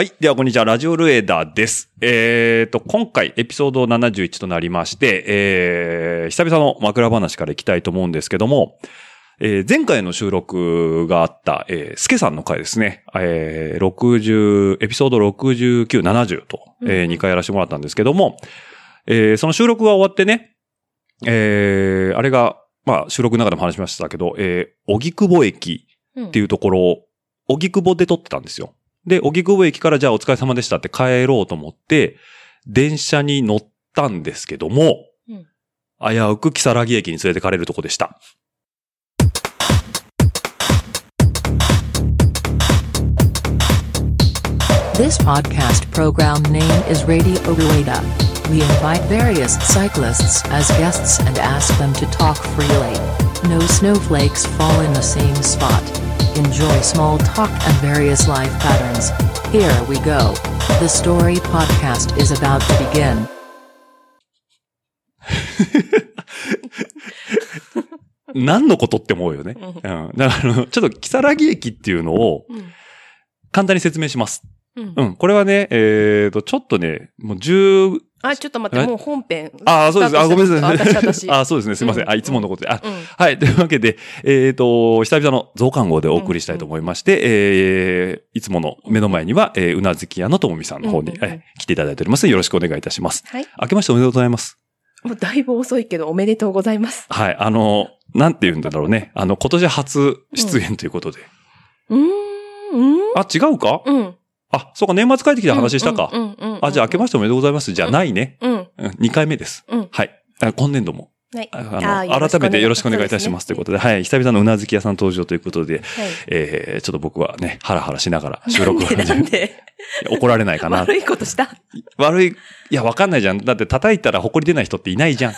はい。では、こんにちは。ラジオルエダです。えーと、今回、エピソード71となりまして、えー、久々の枕話からいきたいと思うんですけども、えー、前回の収録があった、えー、スケさんの回ですね。えー、60、エピソード69、70と、えー、2回やらせてもらったんですけども、えー、その収録が終わってね、えー、あれが、まあ、収録の中でも話しましたけど、えー、荻窪駅っていうところを、荻窪で撮ってたんですよ。で、荻窪駅からじゃあお疲れ様でしたって帰ろうと思って、電車に乗ったんですけども、うん危うく木更木駅に連れてかれるとこでした。This podcast program name is Radio Rueda. We invite various cyclists as guests and ask them to talk freely. No snowflakes fall in the same spot. Enjoy small talk and various life patterns. Here we go. The story podcast is about to begin. 何のことって思うよね。うん。だからあの、ちょっと木更木駅っていうのをうん。簡単に説明します。 うんうん。これはね、えーと、ちょっとね、もう10、あ、ちょっと待って、えもう本編。ああ、そうです。あ、ごめんなさい。私、私。あ、そうですね。すいません。うんあ、いつものことで。あ、うん。はい。というわけで、えっ、と、久々の増刊号でお送りしたいと思いまして、えー、いつもの目の前には、えー、うなずき屋のともみさんの方に、うんうんうんえー来ていただいております。よろしくお願いいたします。はい。明けましておめでとうございます。もうだいぶ遅いけど、おめでとうございます。はい。あの、なんて言うんだろうね。あの、今年初出演ということで。うーん。うんあ、違うか？うん。あ、そうか、年末帰ってきて話したか。あ、じゃあ明けましておめでとうございます。じゃないね。うん。うん、2回目です。うん。はい。あ今年度も。はい。あ改めてよろしくお願いいたします。ということで、はい。久々のうなずき屋さん登場ということで、はい。えー、ちょっと僕はね、ハラハラしながら収録を始めなんで？怒られないかな。悪いことした？悪い、いや、わかんないじゃん。だって叩いたら埃出ない人っていないじゃん。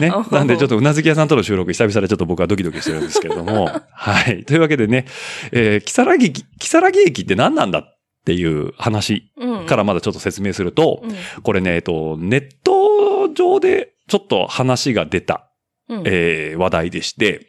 ね。なんでちょっとうなずき屋さんとの収録久々でちょっと僕はドキドキしてるんですけれども。はい。というわけでね、えー、木更木、木更木駅って何なんだっていう話うん。からまだちょっと説明すると、うん。これね、えっと、ネット上でちょっと話が出た、うん。えー話題でして、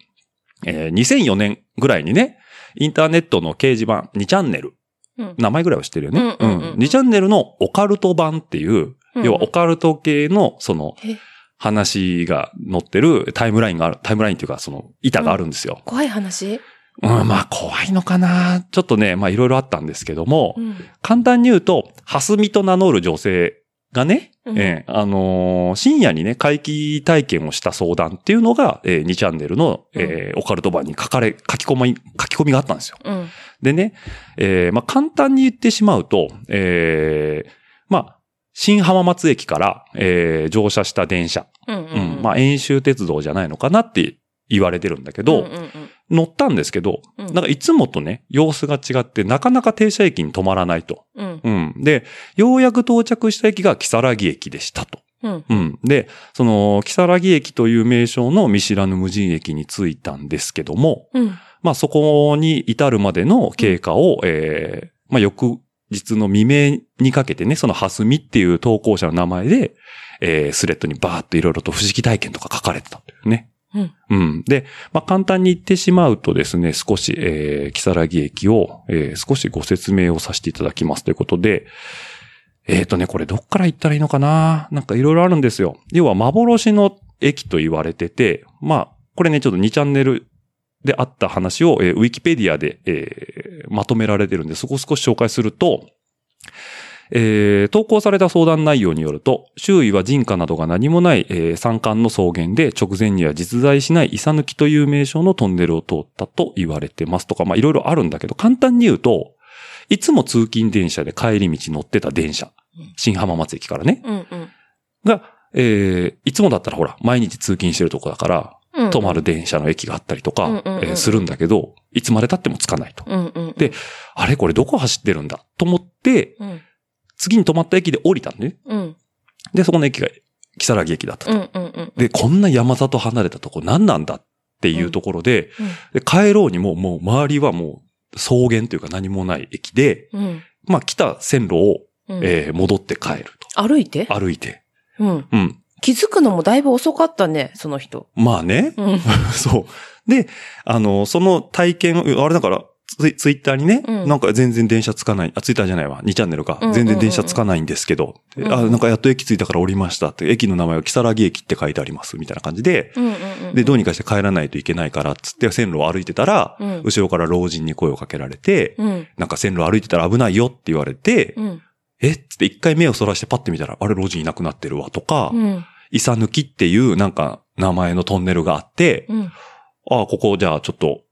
えー2004年ぐらいにね、インターネットの掲示板2チャンネル、うん名前ぐらいは知ってるよね。うんうんうんうん2チャンネルのオカルト版っていう、うん要はオカルト系のそのえ？話が載ってるタイムラインがある、タイムラインっていうかその板があるんですよ。怖い話？うん、まあ怖いのかな？ちょっとね、まあいろいろあったんですけども、うん。簡単に言うと、ハスミと名乗る女性がね、うんええあのー深夜にね、怪奇体験をした相談っていうのが、えー2チャンネルの、えーオカルト版に書かれ、書き込み、書き込みがあったんですよ。うん。でね、えーまあ、簡単に言ってしまうと、えーまあ、新浜松駅から、えー乗車した電車。うん。うん。まあ、遠州鉄道じゃないのかなって言われてるんだけど、うんうん乗ったんですけど、うんなんかいつもとね、様子が違って、なかなか停車駅に止まらないと。うん。うん。で、ようやく到着した駅が木更木駅でしたと。うん。うん。で、その、木更木駅という名称の見知らぬ無人駅に着いたんですけども、うん。まあそこに至るまでの経過を、ええまあ翌日の未明にかけてね、そのハスミっていう投稿者の名前で、えースレッドにバーっといろいろと不思議体験とか書かれてたというね。うん。うん。で、まあ簡単に言ってしまうとですね、少し、えー、木更木駅を、えー少しご説明をさせていただきますということで、えっ、とね、これどっから行ったらいいのかな？なんかいろいろあるんですよ。要は幻の駅と言われてて、まあ、これね、ちょっと2チャンネルであった話を、えーウィキペディアで、えーまとめられてるんで、そこを少し紹介すると、えー投稿された相談内容によると、周囲は人家などが何もない、えー山間の草原で直前には実在しないイサ抜きという名称のトンネルを通ったと言われてますとか、まあいろいろあるんだけど、簡単に言うと、いつも通勤電車で帰り道乗ってた電車うん、新浜松駅からね、うん。うん。が、えーいつもだったらほら、毎日通勤してるとこだから、うん。止まる電車の駅があったりとか、えーするんだけど、いつまで経ってもつかないと。であれこれどこ走ってるんだと思って、うん。次に止まった駅で降りたんで、ね、うん。で、そこの駅が、木更木駅だったと。で、こんな山里離れたとこ何なんだっていうところで、うん。で帰ろうにも、もう周りはもう草原というか何もない駅で、うん。まあ来た線路を、うん。えー戻って帰る歩いて？と。歩いて。うん。うん。気づくのもだいぶ遅かったね、その人。まあね。うん。そう。で、あの、その体験を、あれだから、ツイツイッターにね、うんなんか全然電車つかない、あ、ツイッターじゃないわ、2チャンネルかうんうんう。ん全然電車つかないんですけど、でうんあ、なんかやっと駅着いたから降りましたって、駅の名前は木更木駅って書いてあります、みたいな感じで、うんうんうん。で、どうにかして帰らないといけないから、つって線路を歩いてたら、うん後ろから老人に声をかけられて、うん。なんか線路歩いてたら危ないよって言われて、うん。えっつって一回目をそらしてパッて見たら、あれ老人いなくなってるわとか、うん。イサ抜きっていうなんか名前のトンネルがあって、うん。ああ、ここじゃあちょっと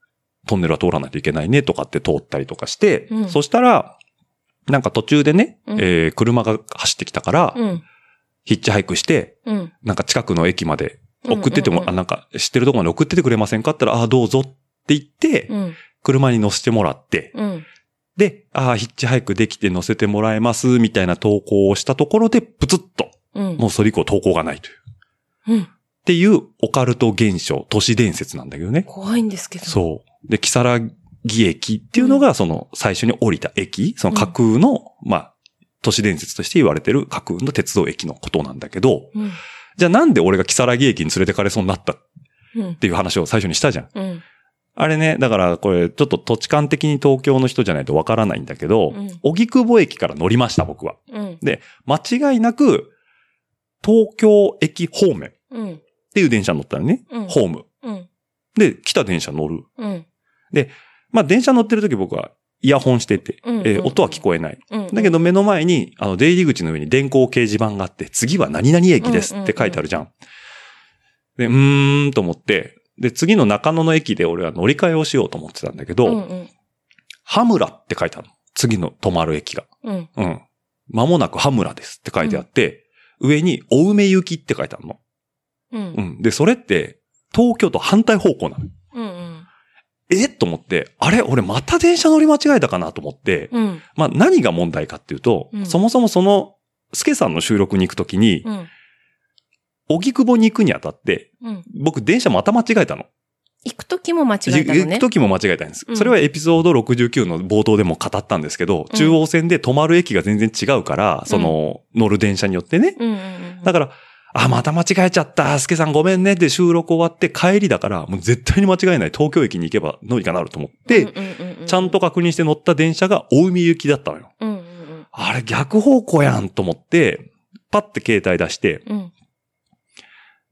トンネルは通らないといけないねとかって通ったりとかして、うんそしたら、なんか途中でね、うんえー車が走ってきたから、うん。ヒッチハイクして、うん。なんか近くの駅まで送ってっても、うんうんうんあなんか知ってるとこまで送っててくれませんかって言ったら、ああ、どうぞって言って、うん。車に乗せてもらって、うん。で、ああ、ヒッチハイクできて乗せてもらえます、みたいな投稿をしたところで、プツッと、うん。もうそれ以降投稿がないという。うん。っていうオカルト現象、都市伝説なんだけどね。怖いんですけど。そう。で、木更木駅っていうのが、その、最初に降りた駅、その架空の、まあ、都市伝説として言われてる架空の鉄道駅のことなんだけど、うん。じゃあなんで俺が木更木駅に連れてかれそうになったっうん。ていう話を最初にしたじゃん。うん。あれね、だからこれ、ちょっと土地勘的に東京の人じゃないとわからないんだけどうん、荻窪駅から乗りました、僕は。うん。間違いなく、東京駅方面っうん。ていう電車に乗ったのね。うんホーム。うん。で、来た電車乗る。うん。まあ、電車乗ってる時僕はイヤホンしてて、うんえー音は聞こえない。うん。だけど目の前に、あの、出入り口の上に電光掲示板があって、次は何々駅ですって書いてあるじゃん。で、うーんと思って、で、次の中野の駅で俺は乗り換えをしようと思ってたんだけど、うんうん。羽村って書いてあるの。次の止まる駅が。うん。うん。間もなく羽村ですって書いてあって、上にお梅行きって書いてあるの。うんう。ん。で、それって、東京と反対方向なの。うん。うん。え？と思って、あれ？俺また電車乗り間違えたかなと思って、うん。まあ何が問題かっていうと、うんそもそもその、スケさんの収録に行くときに、うん。荻窪に行くにあたって、うん。僕電車また間違えたの。行くときも間違えたのね行く。時も間違えたんです。うんそれはエピソード69の冒頭でも語ったんですけど、うん中央線で止まる駅が全然違うから、その、乗る電車によってね。だから、あ、また間違えちゃった。スケさんごめんねって収録終わって帰りだから、もう絶対に間違えない東京駅に行けばどうにかなると思って、ちゃんと確認して乗った電車が大海行きだったのよ。あれ逆方向やんと思って、パッて携帯出して、うん。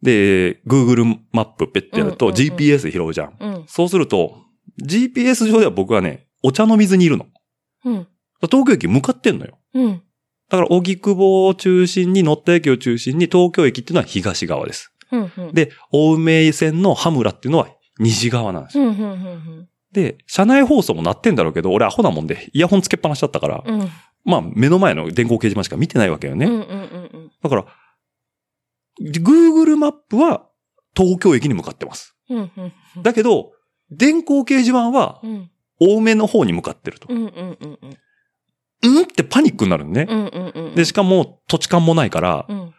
うんで、Google マップペッてやるとうんうんうん GPS 拾うじゃん。うんそうすると、GPS 上では僕はね、お茶の水にいるの。うん東京駅向かってんのよ。うんだから、荻窪を中心に乗った駅を中心に東京駅っていうのは東側です。うんうん。で、青梅線の羽村っていうのは西側なんですよ。うんうんうんで、車内放送も鳴ってんだろうけど、俺アホなもんで、イヤホンつけっぱなしだったから、うん。うんまあ、目の前の電光掲示板しか見てないわけよね。うんうんうんだから、Google マップは東京駅に向かってます。うんうんうん。だけど、電光掲示板はうん多めの方に向かってると。うんうんうんうん。うんってパニックになるのね。うんうんうん。で、しかも土地勘もないから、うん。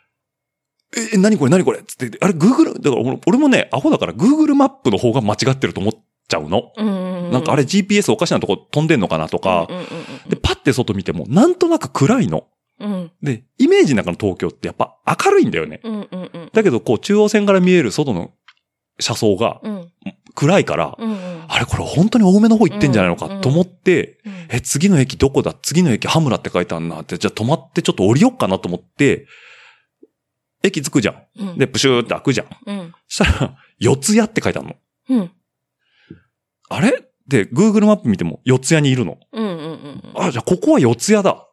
え、何これ何これつって、あれ Google、だから俺俺もね、アホだから Google マップの方が間違ってると思っちゃうの。うんうんうん。なんかあれ GPS おかしなとこ飛んでんのかなとかう、んうんで、パッて外見てもなんとなく暗いの。うんうん。で、イメージの中の東京ってやっぱ明るいんだよね。うんうんうん。だけどこう中央線から見える外の車窓がうん暗いから、うんうん。あれこれ本当に多めの方行ってんじゃないのかと思って、うんえ、次の駅どこだ？次の駅羽村って書いてあるなって、じゃあ止まってちょっと降りよっかなと思って、駅着くじゃん。うん。で、プシューって開くじゃん。うん。したら、四ツ谷って書いてあるの。うん。あれ？で、Google マップ見ても四ツ谷にいるの。うんうんうん。あ、じゃあここは四ツ谷だ。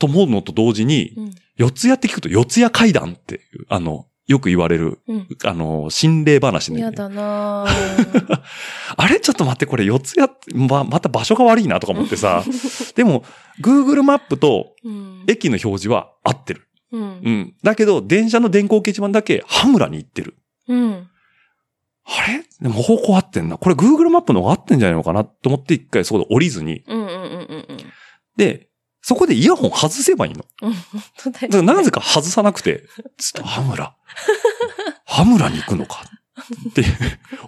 と思うのと同時に、うん。四ツ谷って聞くと四ツ谷階段っていう、あの、よく言われる、うん。あの、心霊話ね。やだなぁ。あれ？ちょっと待って、これ四ツ谷ま、また場所が悪いなとか思ってさ。でも、Google マップとうん。駅の表示は合ってる。うん。うん。だけど、電車の電光掲示板だけ、羽村に行ってる。うん。あれ？でも方向合ってんな。これ Google マップの方が合ってんじゃないのかなと思って一回そこで降りずに。うんうんうんうんうん。で、そこでイヤホン外せばいいの？うん。本当だだからよ。なぜか外さなくて、ちょっと羽村。羽村に行くのか？って。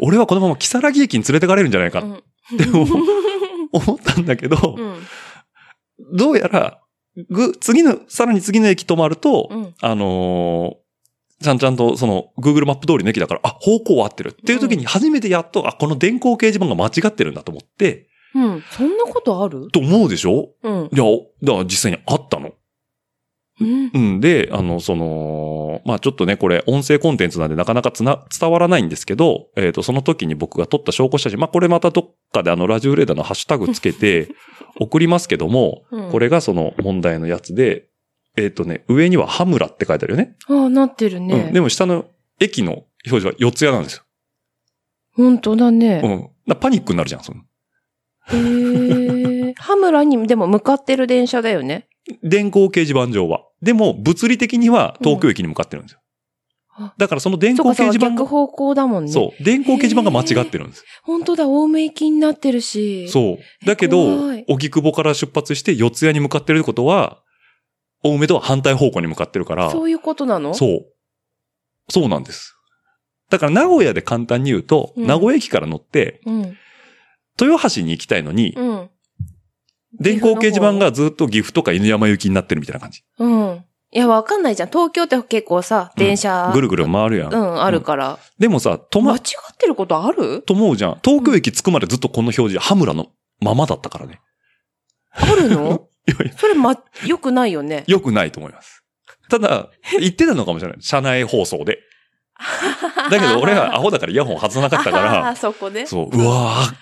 俺はこのまま木更木駅に連れてかれるんじゃないかうん。って思思ったんだけど、うん。どうやら、ぐ、次の、さらに次の駅止まると、うん。あのーちゃんちゃんとその Google マップ通りの駅だから、あ、方向は合ってるっていう時に初めてやっと、あ、この電光掲示板が間違ってるんだと思って、うん。そんなことある？と思うでしょ？うん。いや、だから実際にあったの。うん。うん。で、あの、その、まあちょっとね、これ音声コンテンツなんでなかなかつな、伝わらないんですけど、えっ、と、その時に僕が撮った証拠写真、まあこれまたどっかであの、ラジオレーダーのハッシュタグつけて 送りますけども、うんこれがその問題のやつで、えっ、とね、上にはハムラって書いてあるよね。ああ、なってるね。うん。でも下の駅の表示は四ツ谷なんですよ。本当だうね。ん。だパニックになるじゃん、その。へえ。ハムラにでも向かってる電車だよね。電光掲示板上は。でも、物理的には東京駅に向かってるんですよ。うんあだからその電光掲示板が、逆方向だもんね。そう、電光掲示板が間違ってるんです。本当だ、大目駅になってるし。う。そう。だけど荻窪から出発して四谷に向かってるってことは、青梅とは反対方向に向かってるから、そういうことなの？そう。そうなんです。だから名古屋で簡単に言うと、うん名古屋駅から乗って、うん。豊橋に行きたいのに、うん。電光掲示板がずっと岐阜とか犬山行きになってるみたいな感じ。うん。いや、わかんないじゃん。東京って結構さ、電車。ぐるぐる回るやん。うん、あるから。でもさ、止ま間違、ってることある？と思うじゃん。東京駅着くまでずっとこの表示、ハムラのままだったからね。あるの？いやいやそれま、良くないよね。良くないと思います。ただ、言ってたのかもしれない。車内放送で。だけど俺はアホだからイヤホン外さなかったかあら、ーそこで。そう、うわー、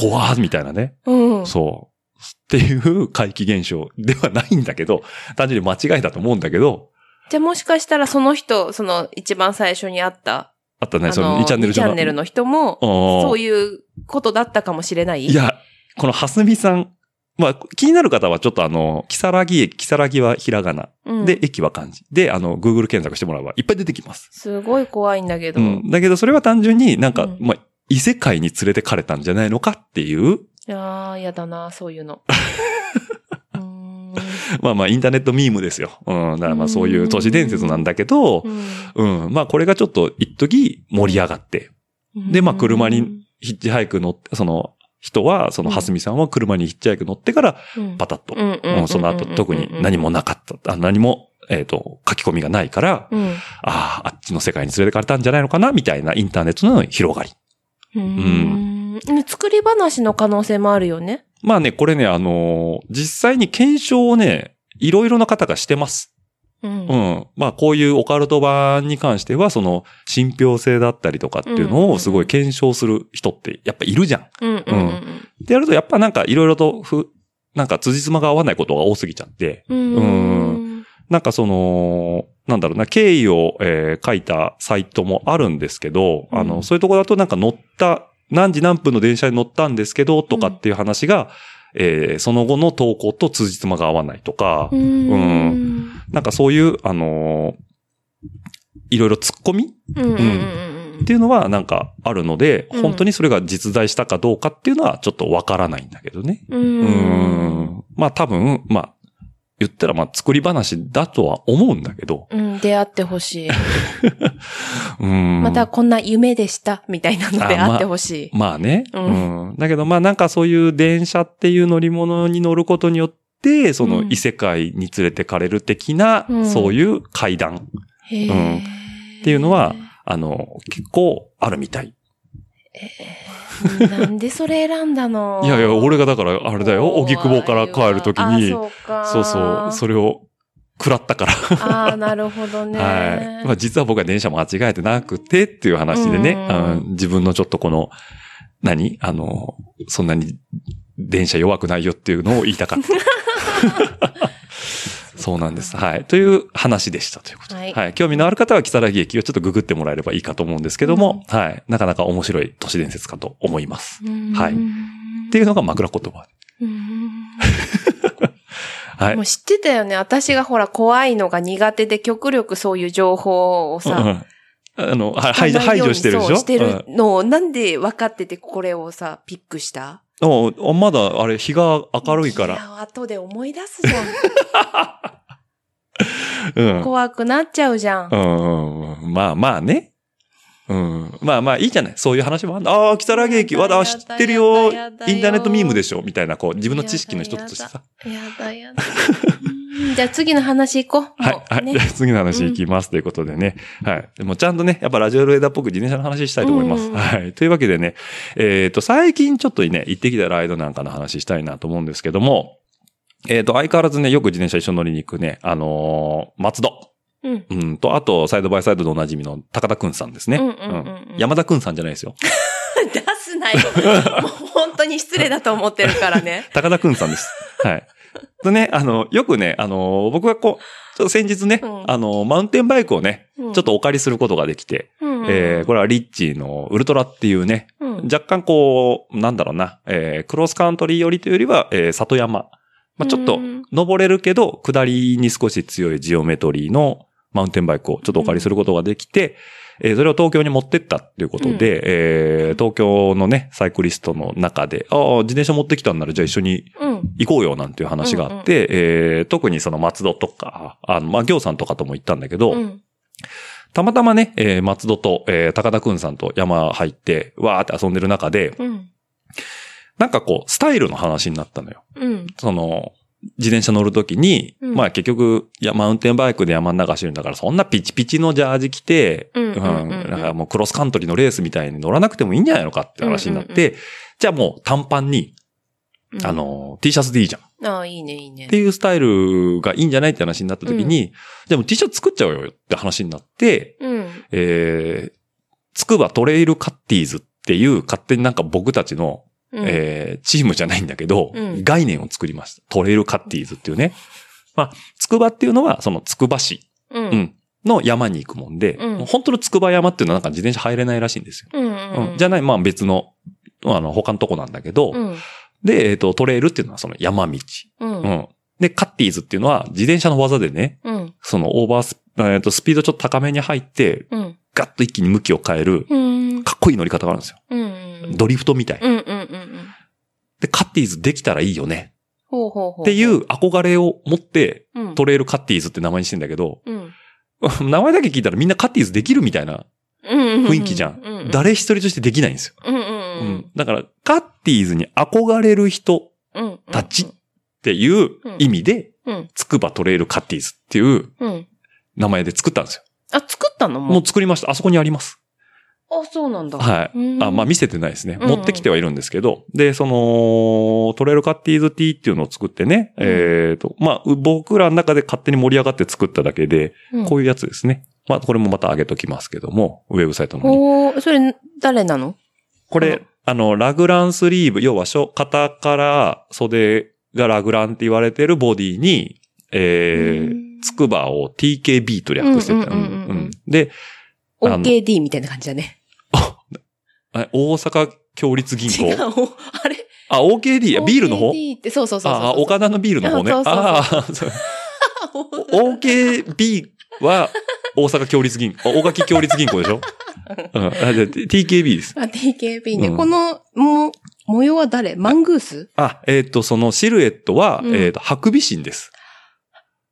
怖ー、みたいなね。うん。そう。っていう怪奇現象ではないんだけど、単純に間違いだと思うんだけど、じゃあもしかしたらその人、その一番最初に会った、あったね、あそのの、2チャンネル2チャンネルの人も、そそういうことだったかもしれない？いや、このはすみさん、まあ、気になる方はちょっとあの、キサラギ駅、キサラギはひらがな。うんで、駅は漢字。で、あの、Google 検索してもらえばいっぱい出てきます。すごい怖いんだけど。うん。だけどそれは単純になんか、うんまあ、異世界に連れてかれたんじゃないのかっていう、いやー、やだな、そういうの。うーんまあまあ、インターネットミームですよ。うん。だからまあ、そういう都市伝説なんだけど、うん。まあ、これがちょっと一時盛り上がって。でまあ車に、ヒッチハイク乗って、その人は、そのはすみさんは車にヒッチハイク乗ってから、パタッと。うんうんその後特に何もなかった。あ何も、えっ、と、書き込みがないから、うん。ああ、あっちの世界に連れてかれたんじゃないのかなみたいなインターネットの広がり。うん。作り話の可能性もあるよね。まあね、これね、あのー実際に検証をね、いろいろな方がしてます。うんうん。まあ、こういうオカルト版に関しては、その、信憑性だったりとかっていうのうんうんうんをすごい検証する人ってやっぱいるじゃん。うんうんうんでやると、やっぱなんかいろいろとふ、なんか辻褄が合わないことが多すぎちゃって、うん。うん。なんかその、なんだろうな、経緯を、えー書いたサイトもあるんですけど、あの、うんそういうとこだとなんか乗った、何時何分の電車に乗ったんですけど、とかっていう話が、えーその後の投稿と辻褄が合わないとか、うん。なんかそういう、あのーいろいろ突っ込みうんうんうんっていうのはなんかあるので、うん本当にそれが実在したかどうかっていうのはちょっとわからないんだけどね。うん。ううん。ん。まあ多分、まあ、言ったらまあ作り話だとは思うんだけど。うん、出会ってほしい。うん。またこんな夢でした、みたいなので会ってほしい。まあね。ううんん。だけどまあなんかそういう電車っていう乗り物に乗ることによって、そのうん異世界に連れてかれる的な、うんそういう階段へーうんっていうのは、あの、結構あるみたい。なんでそれ選んだの？いやいや、俺がだからあれだよ、荻窪から帰るときに、あそうか。そうそう、それを食らったから。ああ、なるほどね。はい。まあ実は僕は電車間違えてなくてっていう話でね、うん自分のちょっとこの、何？あの、そんなに電車弱くないよっていうのを言いたかった。そうなんです。はい。という話でしたということで。ははいい。興味のある方は、木更木駅をちょっとググってもらえればいいかと思うんですけども、はい。なかなか面白い都市伝説かと思います。うんはいっていうのが枕言葉。うんはいもう。知ってたよね。私がほら怖いのが苦手で極力そういう情報をうさ、んあの、は排除、排除してるでしょ？してるうんのをなんで分かっててこれをさ、ピックした？おあまだ、あれ、日が明るいかいら。や、後で思い出すじゃ うんん。。怖くなっちゃうじゃ。んうんうん。まあまあね。うん。まあまあいいじゃない。そういう話もあんだ。ああ、木更木駅、わだ、知ってるよ。インターネットミームでしょみたいな、こう、自分の知識の一つとしてさ。やだやだ。うんじゃあ次の話行こう。はいも。はい。じゃあ次の話いきます。ということでね。はい。でもちゃんとね、やっぱラジオルエダっぽく自転車の話したいと思います。うんはい。というわけでね、えっ、と、最近ちょっとね、行ってきたライドなんかの話したいなと思うんですけども、えっ、と、相変わらずね、よく自転車一緒に乗りに行くね、あのー松戸。うん。うんと、あと、サイドバイサイドでおなじみの高田くんさんですね。うんうんうんうん山田くんさんじゃないですよ。出すなよ。もう本当に失礼だと思ってるからね。高田くんさんです。はい。でね、あの、よくね、あの、僕はこう、ちょっと先日ね、うんあの、マウンテンバイクをね、うんちょっとお借りすることができて、うんえーこれはリッチーのウルトラっていうね、うん若干こう、なんだろうな、えークロスカントリー寄りというよりは、えー里山。まあ、ちょっとうん登れるけど、下りに少し強いジオメトリーのマウンテンバイクをちょっとお借りすることができて、えーそれを東京に持ってったっていうことで、えー東京のね、サイクリストの中で、ああ、自転車持ってきたんならじゃあ一緒にうん。行こうよなんていう話があって、えー特にその松戸とか、あの、まあ、行さんとかとも行ったんだけど、うん。たまたまね、えー松戸と、えー高田くんさんと山入って、わーって遊んでる中で、うん。なんかこう、スタイルの話になったのよ。うん。その、自転車乗るときに、うんまあ結局、いや、マウンテンバイクで山の中走るんだから、そんなピチピチのジャージ着て、うんうんうんうんなんかもうクロスカントリーのレースみたいに乗らなくてもいいんじゃないのかって話になって、うんじゃあもう短パンに、うんあ、の、T シャツでいいじゃん。ああ、いいね、いいねって。いうスタイルがいいんじゃないって話になった時に、でも T シャツ作っちゃおうよって話になって、うん。えー、つくばトレイルカッティーズっていう勝手になんか僕たちの、うんえー、チームじゃないんだけど、うん概念を作りました。トレイルカッティーズっていうね。まあ、つくばっていうのはそのつくば市、う。うんん、の山に行くもんで、うん本当のつくば山っていうのはなんか自転車入れないらしいんですよ。うん。うんじゃない、まあ別の、あの、他のとこなんだけど、うん。で、えっ、と、トレイルっていうのはその山道。うん。うん。で、カッティーズっていうのは自転車の技でね、うん。そのオーバース、えっ、と、スピードちょっと高めに入って、うん。ガッと一気に向きを変える、うん。かっこいい乗り方があるんですよ。うん。ドリフトみたい。うん。うん。うん。で、カッティーズできたらいいよね。ほうほうほう。っていう憧れを持って、うん、トレイルカッティーズって名前にしてんだけど、うん。名前だけ聞いたらみんなカッティーズできるみたいな雰雰囲気じゃん。うん。誰一人としてできないんですよ。うんうんううんん。だから、カッティーズに憧れる人っうん。たちていう意味で、うん。つくばトレイルカッティーズっていううん。名前で作ったんですよ。あ、作ったの？ももう作りました。あそこにあります。あ、そうなんだ。はい。うんあ、まあ見せてないですね。うんうん持ってきてはいるんですけど。で、その、トレイルカッティーズティーっていうのを作ってね。うんえっと、まあ、僕らの中で勝手に盛り上がって作っただけで、うんこういうやつですね。まあ、これもまた上げときますけども、ウェブサイトの方に。ほう、それ、誰なの？これ、あの、ラグランスリーブ、要は肩から袖がラグランって言われてるボディに、えうんー、つくばを TKB と略してた。で、?OKD みたいな感じだね。あ大阪共立銀違う行。あれ？あ、OKD、あビールの方 ?OKD って、そうそうそう。あ、岡田のビールの方ね。あああ、そう OKB は大阪共立銀行、大垣共立銀行でしょ？う TKB です。あ、TKB ね。うんこの、も、模様は誰？マングース？あ、えっ、と、そのシルエットは、うんえっ、と、ハクビシンです。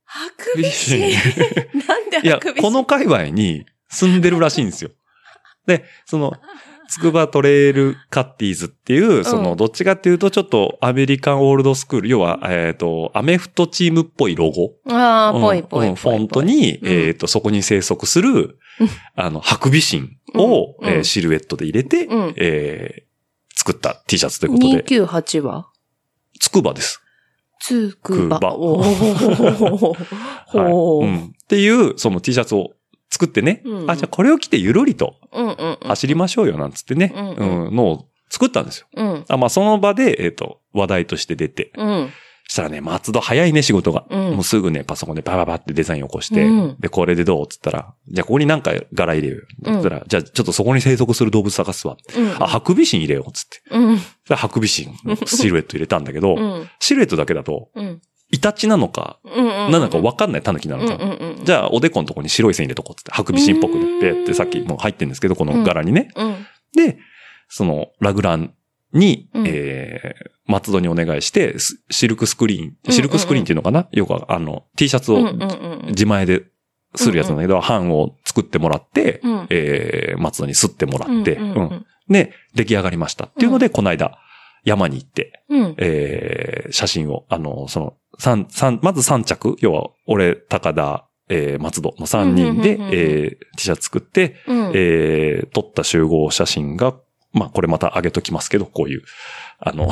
ハクビシン。なんでハクビ、シンこの界隈に住んでるらしいんですよ。で、その、つくばトレイルカッティーズっていう、その、どっちかっていうと、ちょっとアメリカンオールドスクール、要は、えっ、と、アメフトチームっぽいロゴ。ああ、うんぽいぽい。フォントに、うん。えっ、と、そこに生息するうん、あの、ハクビシンを、うん。えーシルエットで入れて、うん。えー作った T シャツということで、298は？つくばです。つくば。くばおー はい。ほう。うん。っていう、その T シャツを作ってね、うんあ、じゃあこれを着てゆるりと。走りましょうよ、なんつってね、うんう、うんのを作ったんですよ。うん。あ、まあ、その場で、えっ、と、話題として出て、うん。したらね、松戸早いね、仕事が。うんもうすぐね、パソコンでバババってデザイン起こして、うんで、これでどう？っつったら、じゃあここになんか柄入れようよ。つったら、じゃあちょっとそこに生息する動物探すわ。うん。あ、ハクビシン入れよう、つって。うん。ハクビシンのシルエット入れたんだけど、うん。シルエットだけだと、うん。イタチなのか、うん。うん。何なのか分かんないタヌキなのか。うんうんうん。じゃあ、おでこのとこに白い線入れとこうっつって、ハクビシンっぽくね、ペってさっきもう入ってるんですけど、この柄にね。うん。で、その、ラグランに、うんえー、松戸にお願いして、スシルクスクリーン、うんシルクスクリーンっていうのかな、よくあの、T シャツをうんうんうん。自前でするやつなんだけど、版を作ってもらって、うんえー、松戸に吸ってもらって、うんうんうんで、出来上がりました。っていうので、この間、山に行って、うん。えー、写真を、あの、その、三、三、まず3着、要は、俺、高田、えー、松戸の3人で、うんうんうんうんえー、T シャツ作って、うん。えー、撮った集合写真が、まあ、これまた上げときますけど、こういう、あの、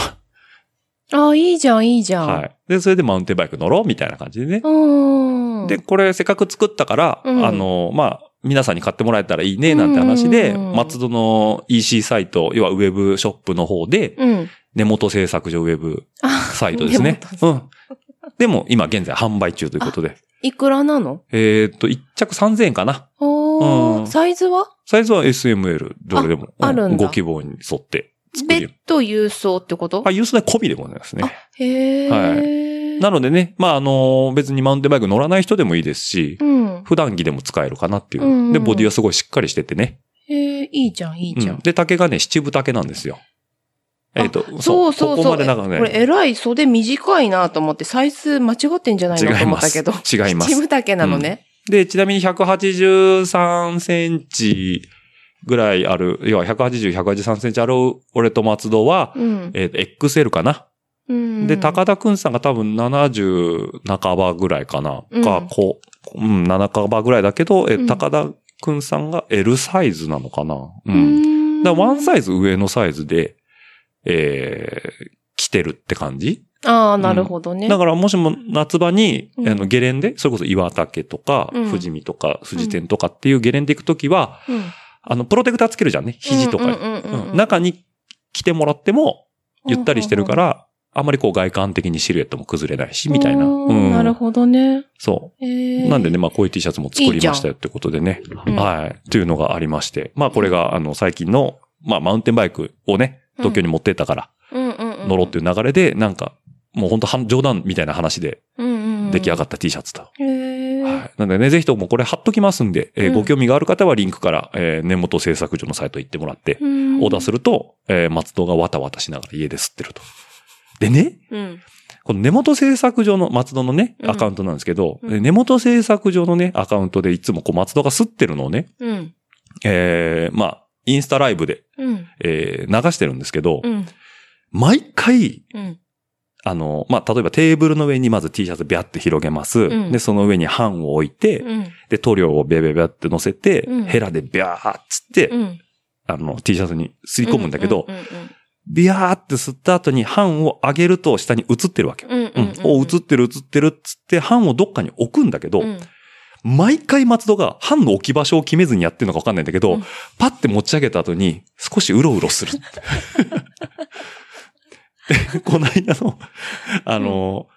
ああ、いいじゃん、いいじゃん。はい。で、それでマウンテンバイク乗ろうみたいな感じでね。うん。で、これせっかく作ったから、うんあの、まあ、皆さんに買ってもらえたらいいね、なんて話で、うん松戸の EC サイト、要はウェブショップの方で、うん。根元製作所ウェブあサイトですね根。うん。でも、今現在販売中ということで。いくらなの？えーっと、1着3000円かな。おー、うんサイズは？サイズは SML、どれでも。ああるんだご希望に沿って作る別。途郵送ってこと？あ、ユース代込みでございますね。へえ。はなのでね、まあ、あの、別にマウンテンバイク乗らない人でもいいですし、うん。普段着でも使えるかなっていう。うんうんで、ボディはすごいしっかりしててね。へえ、いいじゃん、いいじゃん。うんで、竹がね、七分竹なんですよ。えっ、と、そうそうそう。ここまでなんかこれ、ね、えらい袖短いなと思って、サイズ間違ってんじゃないのと違います。思ったけど。違います。七分丈なのね。で、ちなみに183センチぐらいある、要は180、183センチある俺と松戸は、うん。えっ、と、XL かな。うん。で、高田くんさんが多分70半ばぐらいかな。うんか、こう、うん、7半ばぐらいだけど、えうん高田くんさんが L サイズなのかな。う。うんん。だワンサイズ上のサイズで、えー、着てるって感じああ、なるほどね。だからもしも夏場に、うんあの、ゲレンデ、それこそ岩竹とか、うん富士見とか、富士店とかっていうゲレンデ行くときは、うん、あの、プロテクターつけるじゃんね。肘とかに。うんうんうんうんうん中に着てもらっても、ゆったりしてるから、あんまりこう外観的にシルエットも崩れないし、みたいな。うんうんなるほどね。そう。へえ。なんでね、まあこういう T シャツも作りましたよってことでね。うんはい。というのがありまして。まあこれが、あの、最近の、まあマウンテンバイクをね、東京に持ってったから、うんうんうん、乗ろうっていう流れで、なんか、もう本当は冗談みたいな話で出来上がった T シャツと。はい。なんでね、ぜひともこれ貼っときますんで、えーうんご興味がある方はリンクから、えー根元製作所のサイト行ってもらって、うんオーダーすると、えー松戸がわたわたしながら家で吸ってると。でね、うん。この根元製作所の松戸のね、うんアカウントなんですけど、うん根元製作所のね、アカウントでいつもこう松戸が吸ってるのをね、うん。えー、まあ、インスタライブで、うん。えー流してるんですけど、うん。毎回、うん。あの、まあ、例えばテーブルの上にまず T シャツビャって広げます。うんで、その上に版を置いて、うん。で、塗料をビャビャビャって乗せて、うんヘラでビャーっつって、うん。あの、T シャツに吸い込むんだけど、ビャーって吸った後に版を上げると下に映ってるわけよ。うん。お、映ってる映ってるっつって版をどっかに置くんだけど、うん毎回松戸が版の置き場所を決めずにやってるのかわかんないんだけど、うんパッて持ち上げた後に少しうろうろする。でこの間の、あの、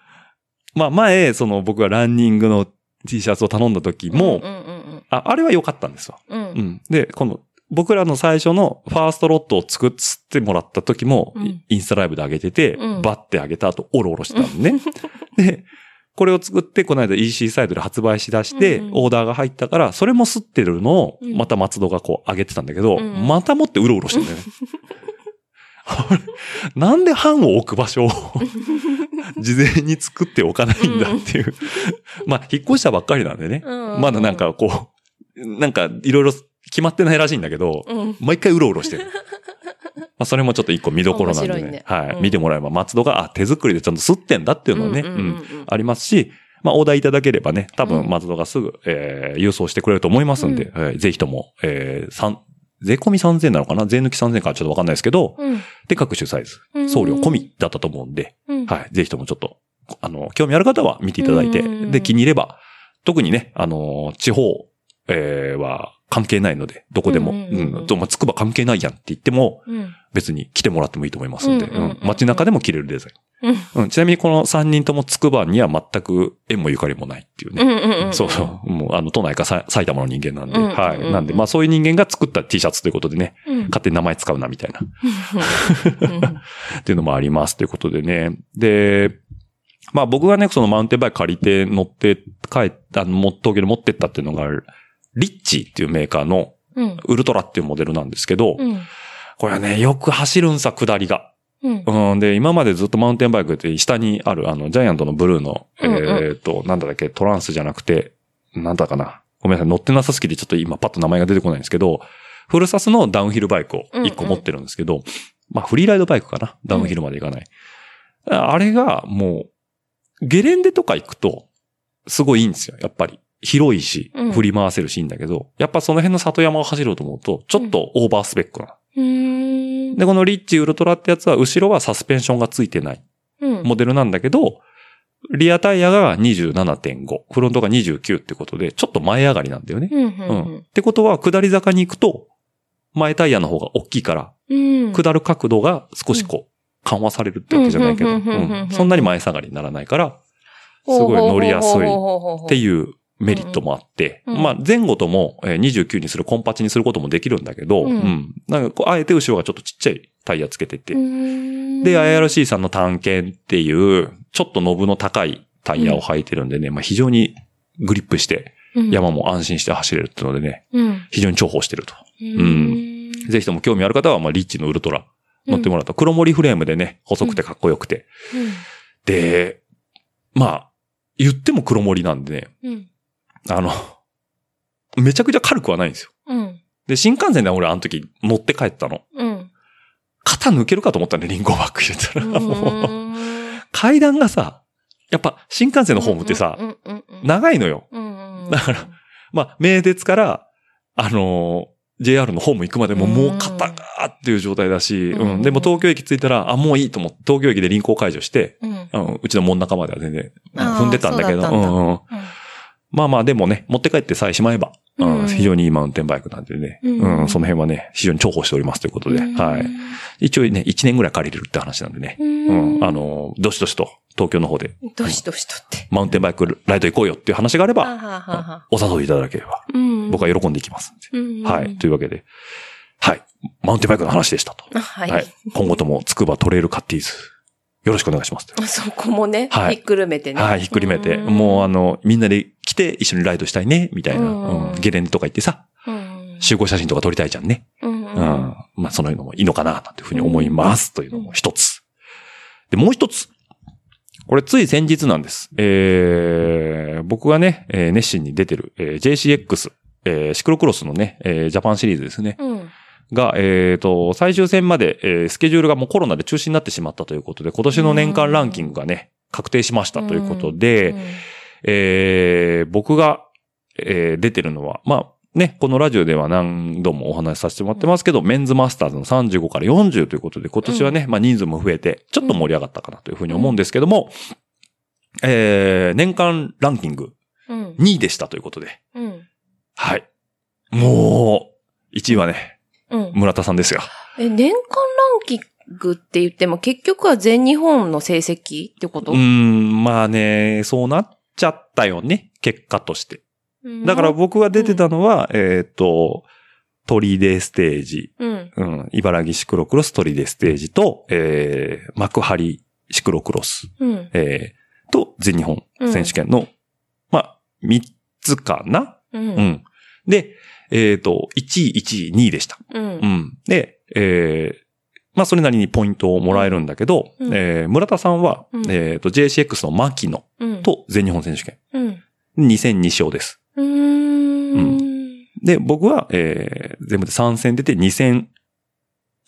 まあ前、その僕がランニングの T シャツを頼んだ時も、うんうんうんあ、あれは良かったんですよ。うん。う。うんん。で、この、僕らの最初のファーストロットを作ってもらった時も、うんインスタライブで上げてて、うんバッて上げた後、オロオロしてたのね。で、これを作って、この間 EC サイトで発売し出して、うんうんオーダーが入ったから、それも吸ってるのを、うんまた松戸がこう上げてたんだけど、うんまた持ってうろうろしてんだよね。なんで版を置く場所を 事前に作っておかないんだっていう。まあ、引っ越したばっかりなんでね。うんまだなんかこう、なんかいろいろ決まってないらしいんだけど、うん。毎回うろうろしてる。まあそれもちょっと一個見どころなんでね。いねはい、うん見てもらえば松戸が、あ、手作りでちゃんと吸ってんだっていうのはね、うんんううんうんうんありますし、まあ、オーダーいただければね、多分うん松戸がすぐ、えー郵送してくれると思いますんで、えーぜひとも、えー、三税込み3000なのかな？税抜き3000かちょっとわかんないですけど、うん。で、各種サイズ、うん送料込みだったと思うんで、うん。はい。ぜひともちょっと、あの、興味ある方は見ていただいて、うんで、気に入れば、特にね、あの、地方、えーは関係ないので、どこでも、うんまあつくば関係ないやんって言っても、うん。別に来てもらってもいいと思いますんで、うん街中でも着れるデザイうん。ン。うん、ちなみにこの3人ともつくばには全く縁もゆかりもないっていうね。うんうんうん。そうそう。もう、あの、都内かさ埼玉の人間なんで、はい。なんで、まあそういう人間が作った T シャツということでね、うん。勝手に名前使うなみたいな。うん っていうのもありますということでね。で、まあ僕がね、そのマウンテンバイク借りて乗って帰った、あの、も東京に持ってったっていうのが、リッチーっていうメーカーのうん。ウルトラっていうモデルなんですけど、うん。これはね、よく走るんさ、下りが。うん。うん、で、今までずっとマウンテンバイクって下にある、あの、ジャイアントのブルーの、うんうんえっ、と、なんだっけ、トランスじゃなくて、なんだかな。ごめんなさい、乗ってなさすぎてちょっと今パッと名前が出てこないんですけど、フルサスのダウンヒルバイクを1個持ってるんですけど、まあフリーライドバイクかなダウンヒルまで行かない。あれがもう、ゲレンデとか行くと、すごいいいんですよ、やっぱり。広いしうん、振り回せるしいいんだけど、やっぱその辺の里山を走ろうと思うと、ちょっとオーバースペックな。うーん。で、このリッチウルトラってやつは、後ろはサスペンションがついてないうん。モデルなんだけど、リアタイヤが27.5、フロントが29ってことで、ちょっと前上がりなんだよね。うん。ううんん。ってことは、下り坂に行くと、前タイヤの方が大きいから、うん。下る角度が少しこう、緩和されるってわけじゃないけど、うんうんうんうんうんうんそんなに前下がりにならないから、すごい乗りやすいってう。いうメリットもあって、うんうんまあ前後ともえー29にするコンパチにすることもできるんだけど、うんうんなんかこう、あえて後ろがちょっとちっちゃいタイヤつけてて、でで、IRC さんの探検っていう、ちょっとノブの高いタイヤを履いてるんでね、まあ非常にグリップして、山も安心して走れるっていうのでね、うん。非常に重宝してると。うん。ぜひとも興味ある方は、まあリッチのウルトラ乗ってもらうと、黒森フレームでね、細くてかっこよくて。で、まあ、言っても黒森なんでね、うん。あの、めちゃくちゃ軽くはないんですよ。うん。で、新幹線で俺あの時乗って帰ったの。うん。肩抜けるかと思ったんで、リンゴバッグ入れたら。もううん。階段がさ、やっぱ新幹線のホームってさ、長いのよ。だから、まあ、名鉄から、あのー JR のホーム行くまでももう肩がーっていう状態だし、うんうん。でも東京駅着いたら、あ、もういいと思って、東京駅で輪行解除して、うん、うちの門中までは全然、踏んでたんだけど、うんまあまあでもね、持って帰ってさえしまえば、うんうん非常にいいマウンテンバイクなんでね、ううんんその辺はね、非常に重宝しておりますということで、はい。。一応ね、1年ぐらい借りれるって話なんでね、ううんん。あの、どしどしと東京の方で、どしどしとって。マウンテンバイクライド行こうよっていう話があれば、ははははお誘いいただければ、うん僕は喜んでいきますんで。うんはい。というわけで、はい。マウンテンバイクの話でしたと。あはい。はい。今後とも、つくばトレイルカッティーズ、よろしくお願いします。そこもね、はいひっくるめてね。はい、ひっくりめて。うんもうあの、みんなで来て一緒にライドしたいね、みたいな。うんうんゲレンデとか行ってさ、うん。集合写真とか撮りたいじゃんね。うんうん。まあ、そののもいいのかな、なんていうふうに思います。というのも一つ。で、もう一つ。これつい先日なんです。えー、僕がね、えー熱心に出てる、えー JCX、えーシクロクロスのね、えージャパンシリーズですね。うん。が、えっ、と、最終戦まで、えースケジュールがもうコロナで中止になってしまったということで、今年の年間ランキングがね、確定しましたということで、えー僕が、えー出てるのは、まあ、ね、このラジオでは何度もお話しさせてもらってますけど、メンズマスターズの35から40ということで、今年はね、まあ人数も増えて、ちょっと盛り上がったかなというふうに思うんですけども、えー年間ランキングうん。2位でしたということで、うん。はい。もう、1位はね、うん。村田さんですよ。え、年間ランキングって言っても結局は全日本の成績ってこと？うーん、まあね、そうなっちゃったよね、結果として。だから僕が出てたのは、えっ、と、鳥出ステージ、うん。うん、茨城シクロクロス鳥出ステージと、えー、幕張シクロクロス、うん。えー、と、全日本選手権の、まあ、三つかな？う。うんん。で、えっ、と、1位、1位、2位でした。う。うんん。で、えー、まあ、それなりにポイントをもらえるんだけど、うんえー、村田さんは、うんえっ、と、JCX の牧野うん。と全日本選手権、うん。2戦2勝です。うーん。で、僕は、えー、全部で3戦出て2戦、